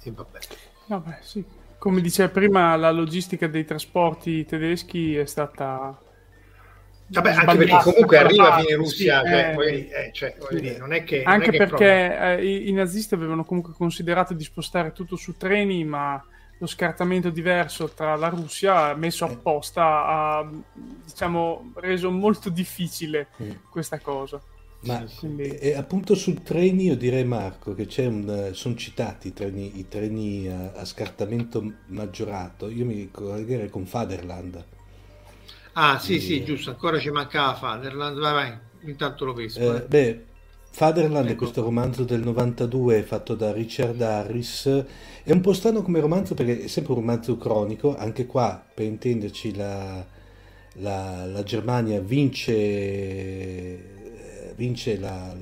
e vabbè. vabbè sì. Come diceva prima, la logistica dei trasporti tedeschi è stata Vabbè, anche perché comunque arriva fine Russia, sì, cioè, eh, eh, cioè, sì. dire, non è che anche è che perché eh, i, i, nazisti avevano comunque considerato di spostare tutto su treni, ma lo scartamento diverso tra la Russia messo apposta ha diciamo reso molto difficile mm. questa cosa. Ma Quindi... e, appunto sul treni io direi Marco che c'è un sono citati i treni, i treni a, a, scartamento maggiorato. Io mi collegherei con Faderland ah sì e... sì giusto ancora ci mancava Faderland vai vai intanto lo vedo eh, beh Fatherland ecco. è questo romanzo del 92 fatto da Richard Harris. È un po' strano come romanzo perché è sempre un romanzo cronico. Anche qua, per intenderci, la, la, la Germania vince, vince la,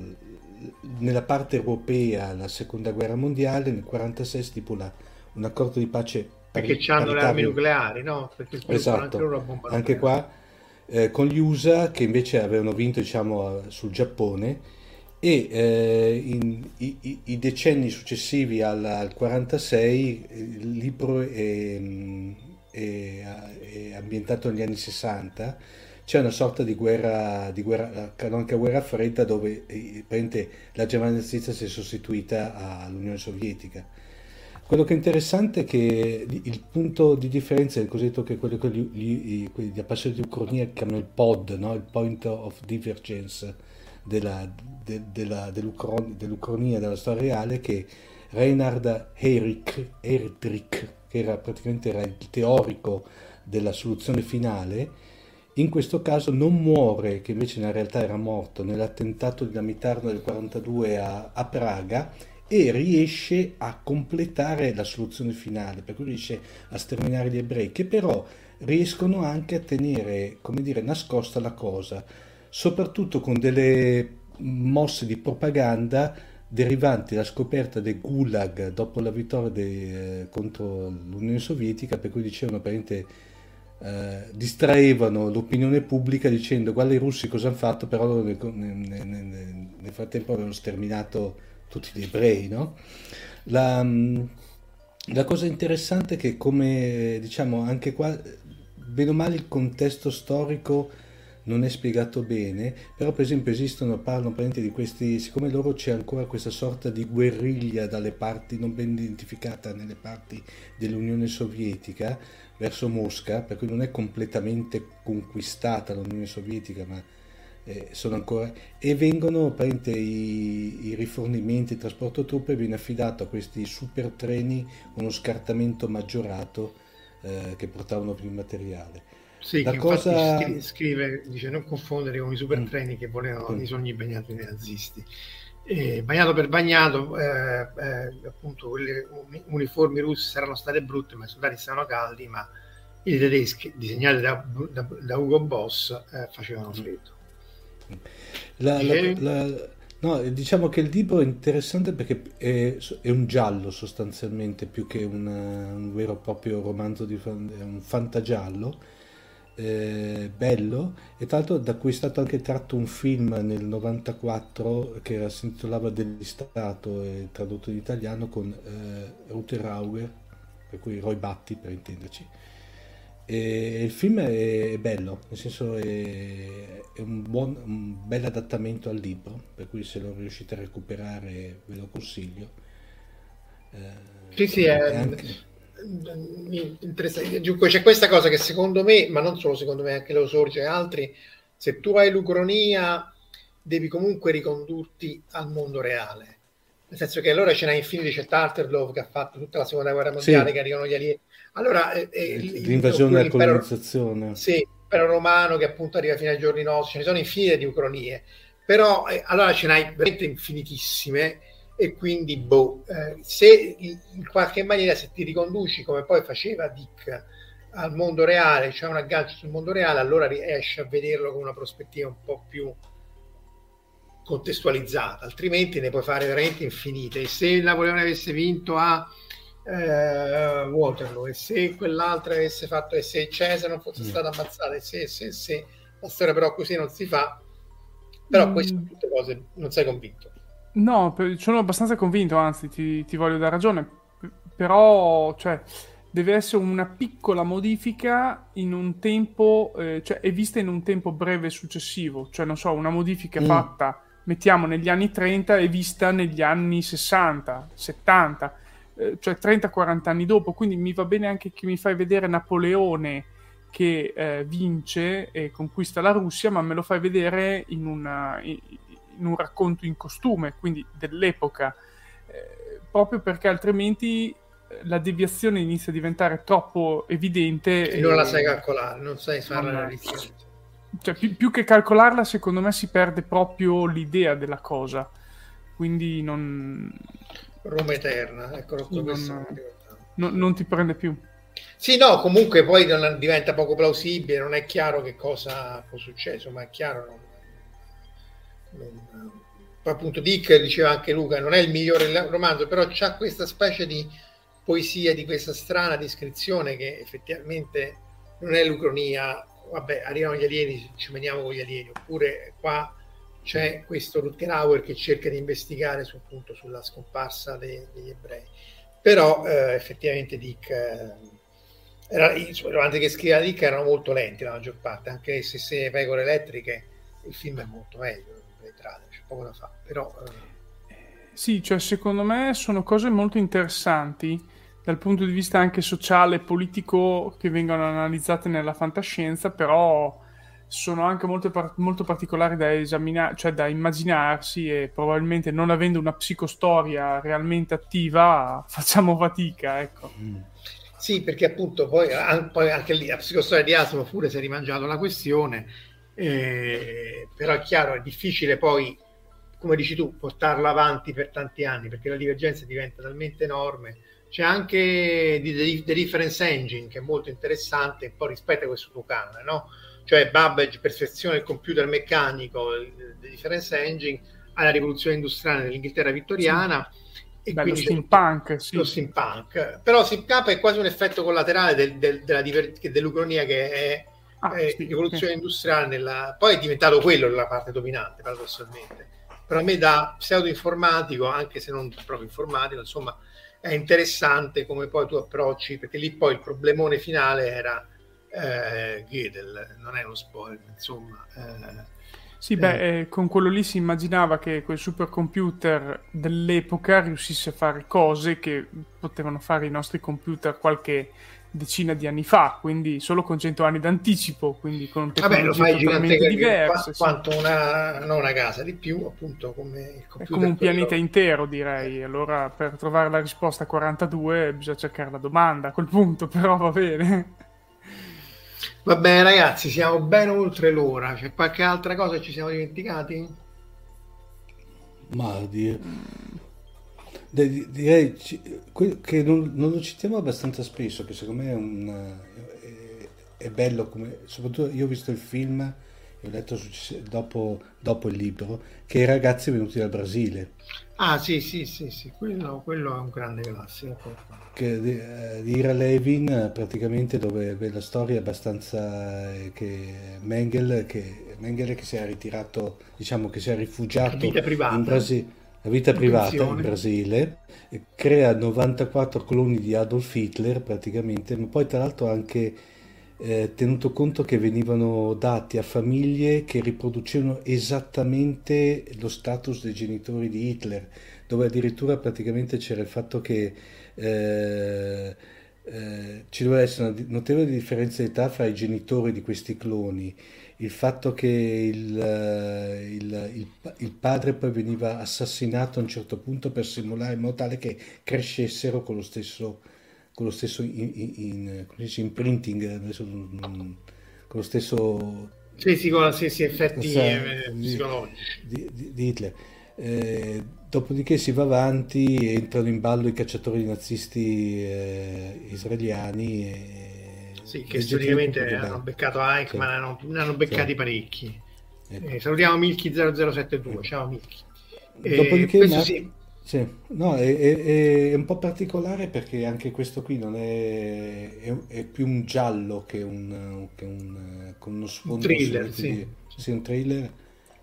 nella parte europea la seconda guerra mondiale. Nel 1946 stipula un accordo di pace. Perché hanno le armi nucleari, no? esatto. Anche, anche qua eh, con gli USA che invece avevano vinto diciamo, sul Giappone e eh, in, i, i, decenni successivi al, al 46 il libro è, è, è, ambientato negli anni 60 c'è una sorta di guerra, di guerra canonica guerra fredda dove eh, la Germania nazista si è sostituita all'Unione Sovietica quello che è interessante è che il punto di differenza è cosiddetto che quello che gli, gli, gli appassionati di Ucronia chiamano il POD, no? il Point of Divergence, della, de, della, dell'Ucron- dell'Ucronia, della storia reale, che Reinhard Heydrich, Heydrich, che era praticamente era il teorico della soluzione finale, in questo caso non muore, che invece nella realtà era morto, nell'attentato dinamitarno del 42 a, a Praga e riesce a completare la soluzione finale, per cui riesce a sterminare gli ebrei, che però riescono anche a tenere, come dire, nascosta la cosa, soprattutto con delle mosse di propaganda derivanti dalla scoperta del Gulag dopo la vittoria de, eh, contro l'Unione Sovietica, per cui dicevano apparentemente eh, distraevano l'opinione pubblica dicendo guarda i russi cosa hanno fatto, però nel, nel, nel, nel frattempo avevano sterminato tutti gli ebrei. No? La, mm, la, cosa interessante è che come diciamo anche qua, bene o male il contesto storico non è spiegato bene, però per esempio esistono, parlano di questi, siccome loro c'è ancora questa sorta di guerriglia dalle parti non ben identificata nelle parti dell'Unione Sovietica verso Mosca, per cui non è completamente conquistata l'Unione Sovietica, ma eh, sono ancora e vengono i, i, rifornimenti, il trasporto truppe viene affidato a questi super treni uno scartamento maggiorato eh, che portavano più materiale. Sì, La cosa... scrive, dice non confondere con i super mm. treni che volevano mm. i sogni bagnati nei nazisti. E, bagnato per bagnato, eh, eh, appunto, quelle uniformi russi saranno state brutte, ma i soldati stavano caldi, ma i tedeschi, disegnati da, da, da Ugo Boss, eh, facevano mm. freddo. La, la, la, no, diciamo che il libro è interessante perché è, è un giallo sostanzialmente più che una, un vero e proprio romanzo di è un fantagiallo eh, bello. E tra l'altro da cui è stato anche tratto un film nel 94 che si intitolava Dell'istato e tradotto in italiano con eh, Ruther Hauer per cui Roy Batti per intenderci e il film è, bello nel senso è, è un, buon, un bel adattamento al libro per cui se lo riuscite a recuperare ve lo consiglio eh, sì sì è, anche Dunque, c'è questa cosa che secondo me, ma non solo secondo me, anche lo sorge altri, se tu hai l'ucronia devi comunque ricondurti al mondo reale. Nel senso che allora ce n'è Infinity, c'è Tartarlov che ha fatto tutta la seconda guerra mondiale, sì. che arrivano gli alieni. Allora, eh, eh, l'invasione e la colonizzazione. Sì, l'impero romano che appunto arriva fino ai giorni nostri, ce ne sono infinite di ucronie. Però eh, allora ce n'hai veramente infinitissime e quindi boh, eh, se in qualche maniera se ti riconduci come poi faceva Dick al mondo reale, cioè un aggancio sul mondo reale, allora riesci a vederlo con una prospettiva un po' più contestualizzata, altrimenti ne puoi fare veramente infinite. E se Napoleone avesse vinto a eh, Waterloo, e se quell'altra avesse fatto, e se Cesare non fosse mm. stato ammazzato, e se, se, se, la storia però così non si fa, però mm. queste sono tutte cose, non sei convinto. No, sono abbastanza convinto, anzi ti, ti voglio dare ragione, però cioè, deve essere una piccola modifica in un tempo, eh, cioè è vista in un tempo breve successivo, cioè non so, una modifica mm. fatta, mettiamo negli anni 30 e vista negli anni 60, 70, eh, cioè 30-40 anni dopo, quindi mi va bene anche che mi fai vedere Napoleone che eh, vince e conquista la Russia, ma me lo fai vedere in una... In, in un racconto in costume, quindi dell'epoca, eh, proprio perché altrimenti eh, la deviazione inizia a diventare troppo evidente. E, e non la sai calcolare, non sai fare la ricerca. Cioè, più, più, che calcolarla, secondo me si perde proprio l'idea della cosa. Quindi non... Roma eterna, eccolo non, non, non ti prende più. Sì, no, comunque poi diventa poco plausibile, non è chiaro che cosa può succedere, ma è chiaro, non, non, appunto Dick diceva anche Luca non è il migliore romanzo però c'ha questa specie di poesia di questa strana descrizione che effettivamente non è l'ucronia vabbè arrivano gli alieni ci veniamo con gli alieni oppure qua c'è questo Rutger che cerca di investigare sul punto sulla scomparsa dei, degli ebrei. Però eh, effettivamente Dick eh, era, i romanzi che scriveva Dick erano molto lenti la maggior parte anche se se pecore elettriche il film è molto meglio arbitrale, c'è poco da fare, però... Eh... Sì, cioè secondo me sono cose molto interessanti dal punto di vista anche sociale e politico che vengono analizzate nella fantascienza, però sono anche molto, molto particolari da esaminare, cioè da immaginarsi e probabilmente non avendo una psicostoria realmente attiva [LAUGHS] facciamo fatica, ecco. Mm. Sì, perché appunto poi, poi, anche lì la psicostoria di Asimov pure si è rimangiato la questione, eh, però è chiaro, è difficile poi, come dici tu, portarla avanti per tanti anni perché la divergenza diventa talmente enorme. C'è anche The, Difference Engine che è molto interessante, un po' rispetto a questo tuo canone, no? Cioè Babbage perfeziona il computer meccanico, il Difference Engine alla rivoluzione industriale nell'Inghilterra vittoriana. Sì e Beh, lo steampunk, sì. lo steampunk. Però steampunk è quasi un effetto collaterale del, del, della diver- dell'Ucronia che è, ah, è sì, rivoluzione sì. industriale. Nella... Poi è diventato quello la parte dominante, paradossalmente. Però a me da pseudo-informatico, anche se non proprio informatico, insomma, è interessante come poi tu approcci, perché lì poi il problemone finale era eh, Gödel, non è uno spoiler, insomma... Eh, sì, eh. beh, eh, con quello lì si immaginava che quel supercomputer dell'epoca riuscisse a fare cose che potevano fare i nostri computer qualche decina di anni fa, quindi solo con 100 anni d'anticipo, quindi con tecnologie Vabbè, totalmente diverse. Qu- quanto sì. una, non una casa di più, appunto, come il computer. È come un pianeta quello... intero, direi. Allora, per trovare la risposta a 42 bisogna cercare la domanda a quel punto, [LAUGHS] però va bene. Va bene ragazzi, siamo ben oltre l'ora. C'è qualche altra cosa che ci siamo dimenticati? Ma dire... direi che non, non, lo citiamo abbastanza spesso, che secondo me è, un, è, è bello, come, soprattutto io ho visto il film e ho letto dopo, dopo, il libro, che i ragazzi venuti dal Brasile. Ah sì, sì, sì, sì. Quello, quello è un grande classico che, di, eh, di Ira Levin praticamente dove la storia è abbastanza eh, che Mengel che, Mengele che si è ritirato diciamo che si è rifugiato in Brasile la vita privata in Brasile crea 94 cloni di Adolf Hitler praticamente ma poi tra l'altro anche eh, tenuto conto che venivano dati a famiglie che riproducevano esattamente lo status dei genitori di Hitler dove addirittura praticamente c'era il fatto che eh, eh, ci doveva essere una notevole differenza di età fra i genitori di questi cloni. Il fatto che il, eh, il, il, il, padre poi veniva assassinato a un certo punto per simulare in modo tale che crescessero con lo stesso, con lo stesso in, in, in, imprinting, con lo stesso... Sì, sì, con gli stessi effetti eh, psicologici. Di, di, di Hitler. Eh, dopodiché si va avanti, entrano in ballo i cacciatori nazisti eh, israeliani. E, sì, che storicamente hanno beccato Eichmann, sì. hanno, ne hanno beccati sì. parecchi. Ecco. Eh, salutiamo Milky 0072, ecco. ciao Milky. Dopodiché, ma... sì. Sì, no, è, è, è, un po' particolare perché anche questo qui non è, è, è più un giallo che, un, che un, con uno sfondo. Un thriller, sì. Di, sì, un thriller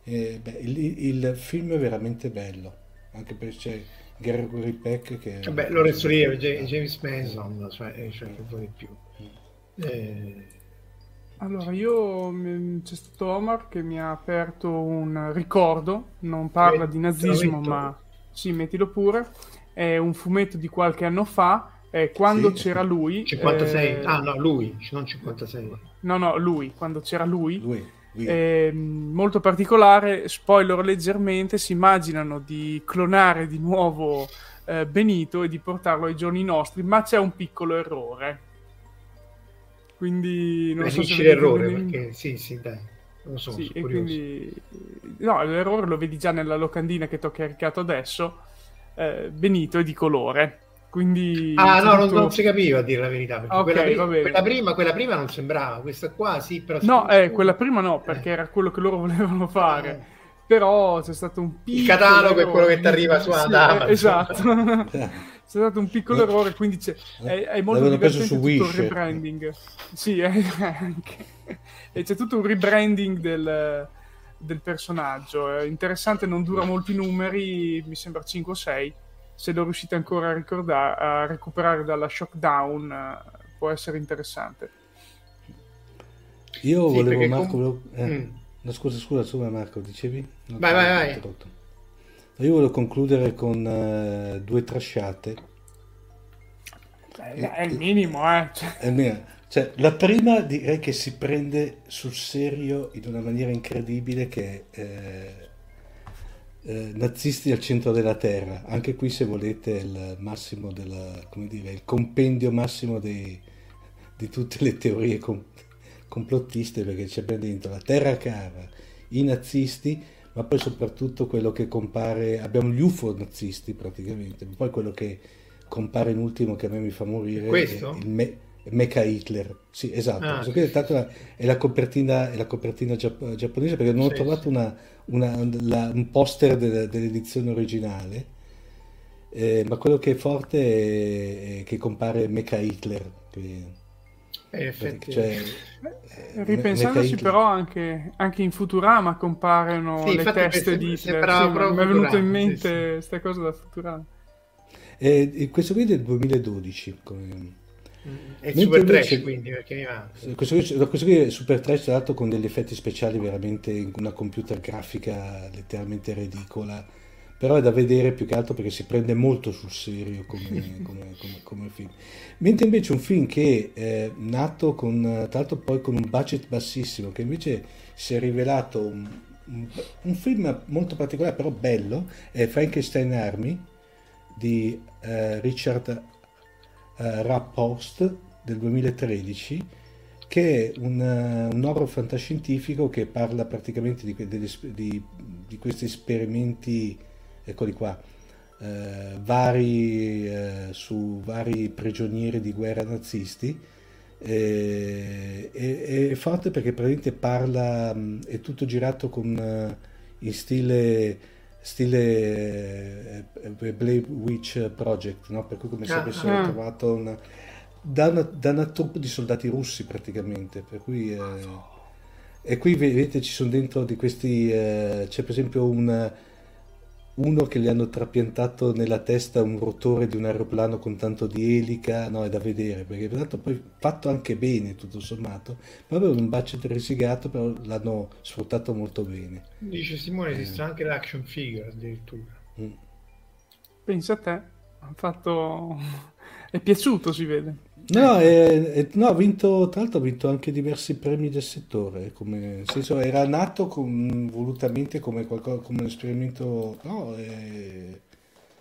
eh, beh, il, il, film è veramente bello, anche perché c'è Gregory Peck che... Vabbè, Lorenzo Ria, James Mason, cioè, cioè che vuoi di più. Eh... Allora, io c'è stato Omar che mi ha aperto un ricordo, non parla di nazismo, ma sì, mettilo pure. È un fumetto di qualche anno fa, eh, quando sì, c'era lui. 56, eh... ah no, lui, non 56. No, no, lui, quando c'era lui. Lui eh, molto particolare, spoiler leggermente, si immaginano di clonare di nuovo eh, Benito e di portarlo ai giorni nostri, ma c'è un piccolo errore. Quindi non Beh, so l'errore, bene... perché sì, sì, dai. Non so, sì, quindi... No, l'errore lo vedi già nella locandina che ti ho caricato adesso. Eh, Benito è di colore quindi ah, no, tutto... non, non, si capiva a dire la verità. Perché okay, quella, prima, quella, prima, quella, prima, non sembrava, questa qua sì, però. No, eh, quella prima no, perché eh. era quello che loro [LAUGHS] volevano fare. Eh. Però c'è stato un piccolo. Il catalogo errore. è quello che ti arriva su sì, eh, Esatto. [LAUGHS] c'è stato un piccolo errore, quindi c'è, è, è molto L'avevano divertente tutto Wish. il rebranding. Sì, [LAUGHS] anche. e c'è tutto un rebranding del, del personaggio. È interessante, non dura molti numeri, mi sembra 5 o 6 se lo riuscite ancora a, ricordare, a recuperare dalla Shockdown eh, può essere interessante. Io sì, volevo Marco, com... volevo... Eh, mm. no, scusa, scusa, scusa Marco, dicevi? No, vai, vai, vai. Io volevo concludere con uh, due trasciate. È, è il minimo, eh. È il minimo. Cioè, la prima direi che si prende sul serio in una maniera incredibile che è eh, eh, nazisti al centro della terra. Anche qui, se volete, il massimo della, come dire, il compendio massimo dei, di tutte le teorie com- complottiste, perché c'è ben dentro la terra cara, i nazisti, ma poi soprattutto quello che compare, abbiamo gli UFO nazisti praticamente, poi quello che compare in ultimo che a me mi fa morire Questo? è il me- Mecha Hitler. Sì, esatto. Ah, qui è, è la copertina, è giapponese perché non ho Sì, trovato sì. una- una- la- un poster de- dell'edizione originale, eh, ma quello che è forte è, è che compare Mecha Hitler. che- Eh, cioè, Eh, eh, Ripensandoci però anche, anche in Futurama compaiono Sì, le teste di Hitler. Sì, mi è venuto in mente sì, sì. queste cose da Futurama. Eh, e questo qui è del 2012. come- È Mentre super invece- trash quindi perché mi manca. Questo qui, questo qui è super trash, tra l'altro con degli effetti speciali veramente in una computer grafica letteralmente ridicola, però è da vedere più che altro perché si prende molto sul serio come, [LAUGHS] come- come- come film. Mentre invece un film che è nato con, tra l'altro poi con un budget bassissimo, che invece si è rivelato un, un- un film molto particolare, però bello, è Frankenstein Army di eh, Richard eh, Rappost del 2013 che è un, eh, un horror fantascientifico che parla praticamente di, degli di- di questi esperimenti, eccoli qua, eh, vari, eh, su vari prigionieri di guerra nazisti. Eh, è, è forte perché praticamente parla, mh, è tutto girato con, eh, in stile, stile eh, Blair Witch Project, no? per cui come se Ah, avessero ah. trovato una, da, una, da una troupe di soldati russi praticamente, per cui... eh, e qui vedete ci sono dentro di questi, eh, c'è per esempio un, uno che gli hanno trapiantato nella testa un rotore di un aeroplano con tanto di elica, no, è da vedere, perché tanto poi fatto anche bene tutto sommato, poi aveva un budget risigato, però l'hanno sfruttato molto bene. Dice Simone esiste anche l'action figure addirittura. Mm. Pensa a te, ha fatto... [LAUGHS] è piaciuto, si vede. No, è- è- no, ha vinto, tra l'altro ha vinto anche diversi premi del settore, come, nel senso era nato con- volutamente come, qualcosa, come un esperimento, no, è,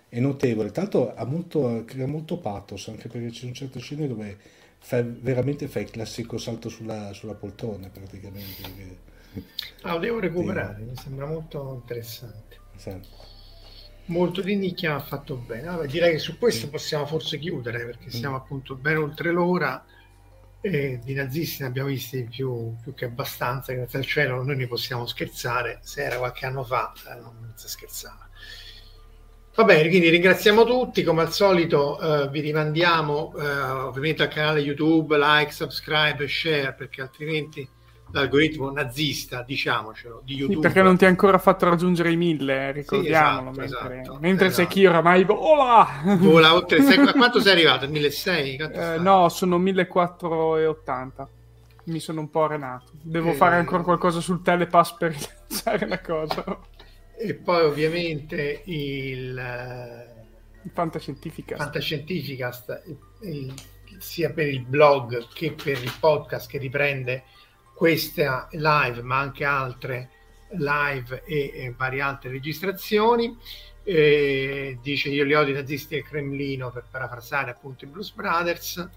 è notevole, tra l'altro ha molto, crea molto pathos, anche perché ci sono certe scene dove fai- veramente fai il classico salto sulla, sulla poltrona praticamente. Ah, lo devo recuperare, mi sembra molto interessante. sai. Molto di nicchia ma fatto bene. Vabbè, direi che su questo possiamo forse chiudere perché siamo appunto ben oltre l'ora e di nazisti ne abbiamo visti più, più che abbastanza. Grazie al cielo noi ne possiamo scherzare. Se era qualche anno fa eh, non si scherzava. Va bene, quindi ringraziamo tutti. Come al solito eh, vi rimandiamo eh, ovviamente al canale YouTube, like, subscribe, share perché altrimenti l'algoritmo nazista, diciamocelo, di Sì, YouTube perché non ti ha ancora fatto raggiungere i mille, eh, ricordiamolo. esatto, mentre esatto, mentre esatto. sei chi oramai vola! vola oltre a [LAUGHS] quanto sei arrivato? 1600? Quanto Eh, no, sono 1480. Mi sono un po' arenato. Devo Eh. fare ancora qualcosa sul telepass per rilanciare la cosa. E poi ovviamente il eh, Il fantascientifica. Fantascientificast, il- sia per il blog che per il podcast che riprende questa live, ma anche altre live e, e varie altre registrazioni. Eh, dice io li odio i nazisti del Cremlino per parafrasare appunto i Blues Brothers.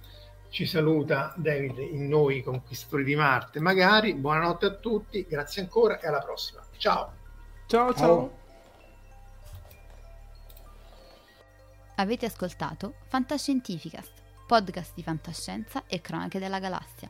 Ci saluta David in noi conquistatori di Marte, magari. Buonanotte a tutti, grazie ancora e alla prossima. Ciao. Ciao, ciao. Ciao. Avete ascoltato Fantascientificast, podcast di fantascienza e cronache della galassia,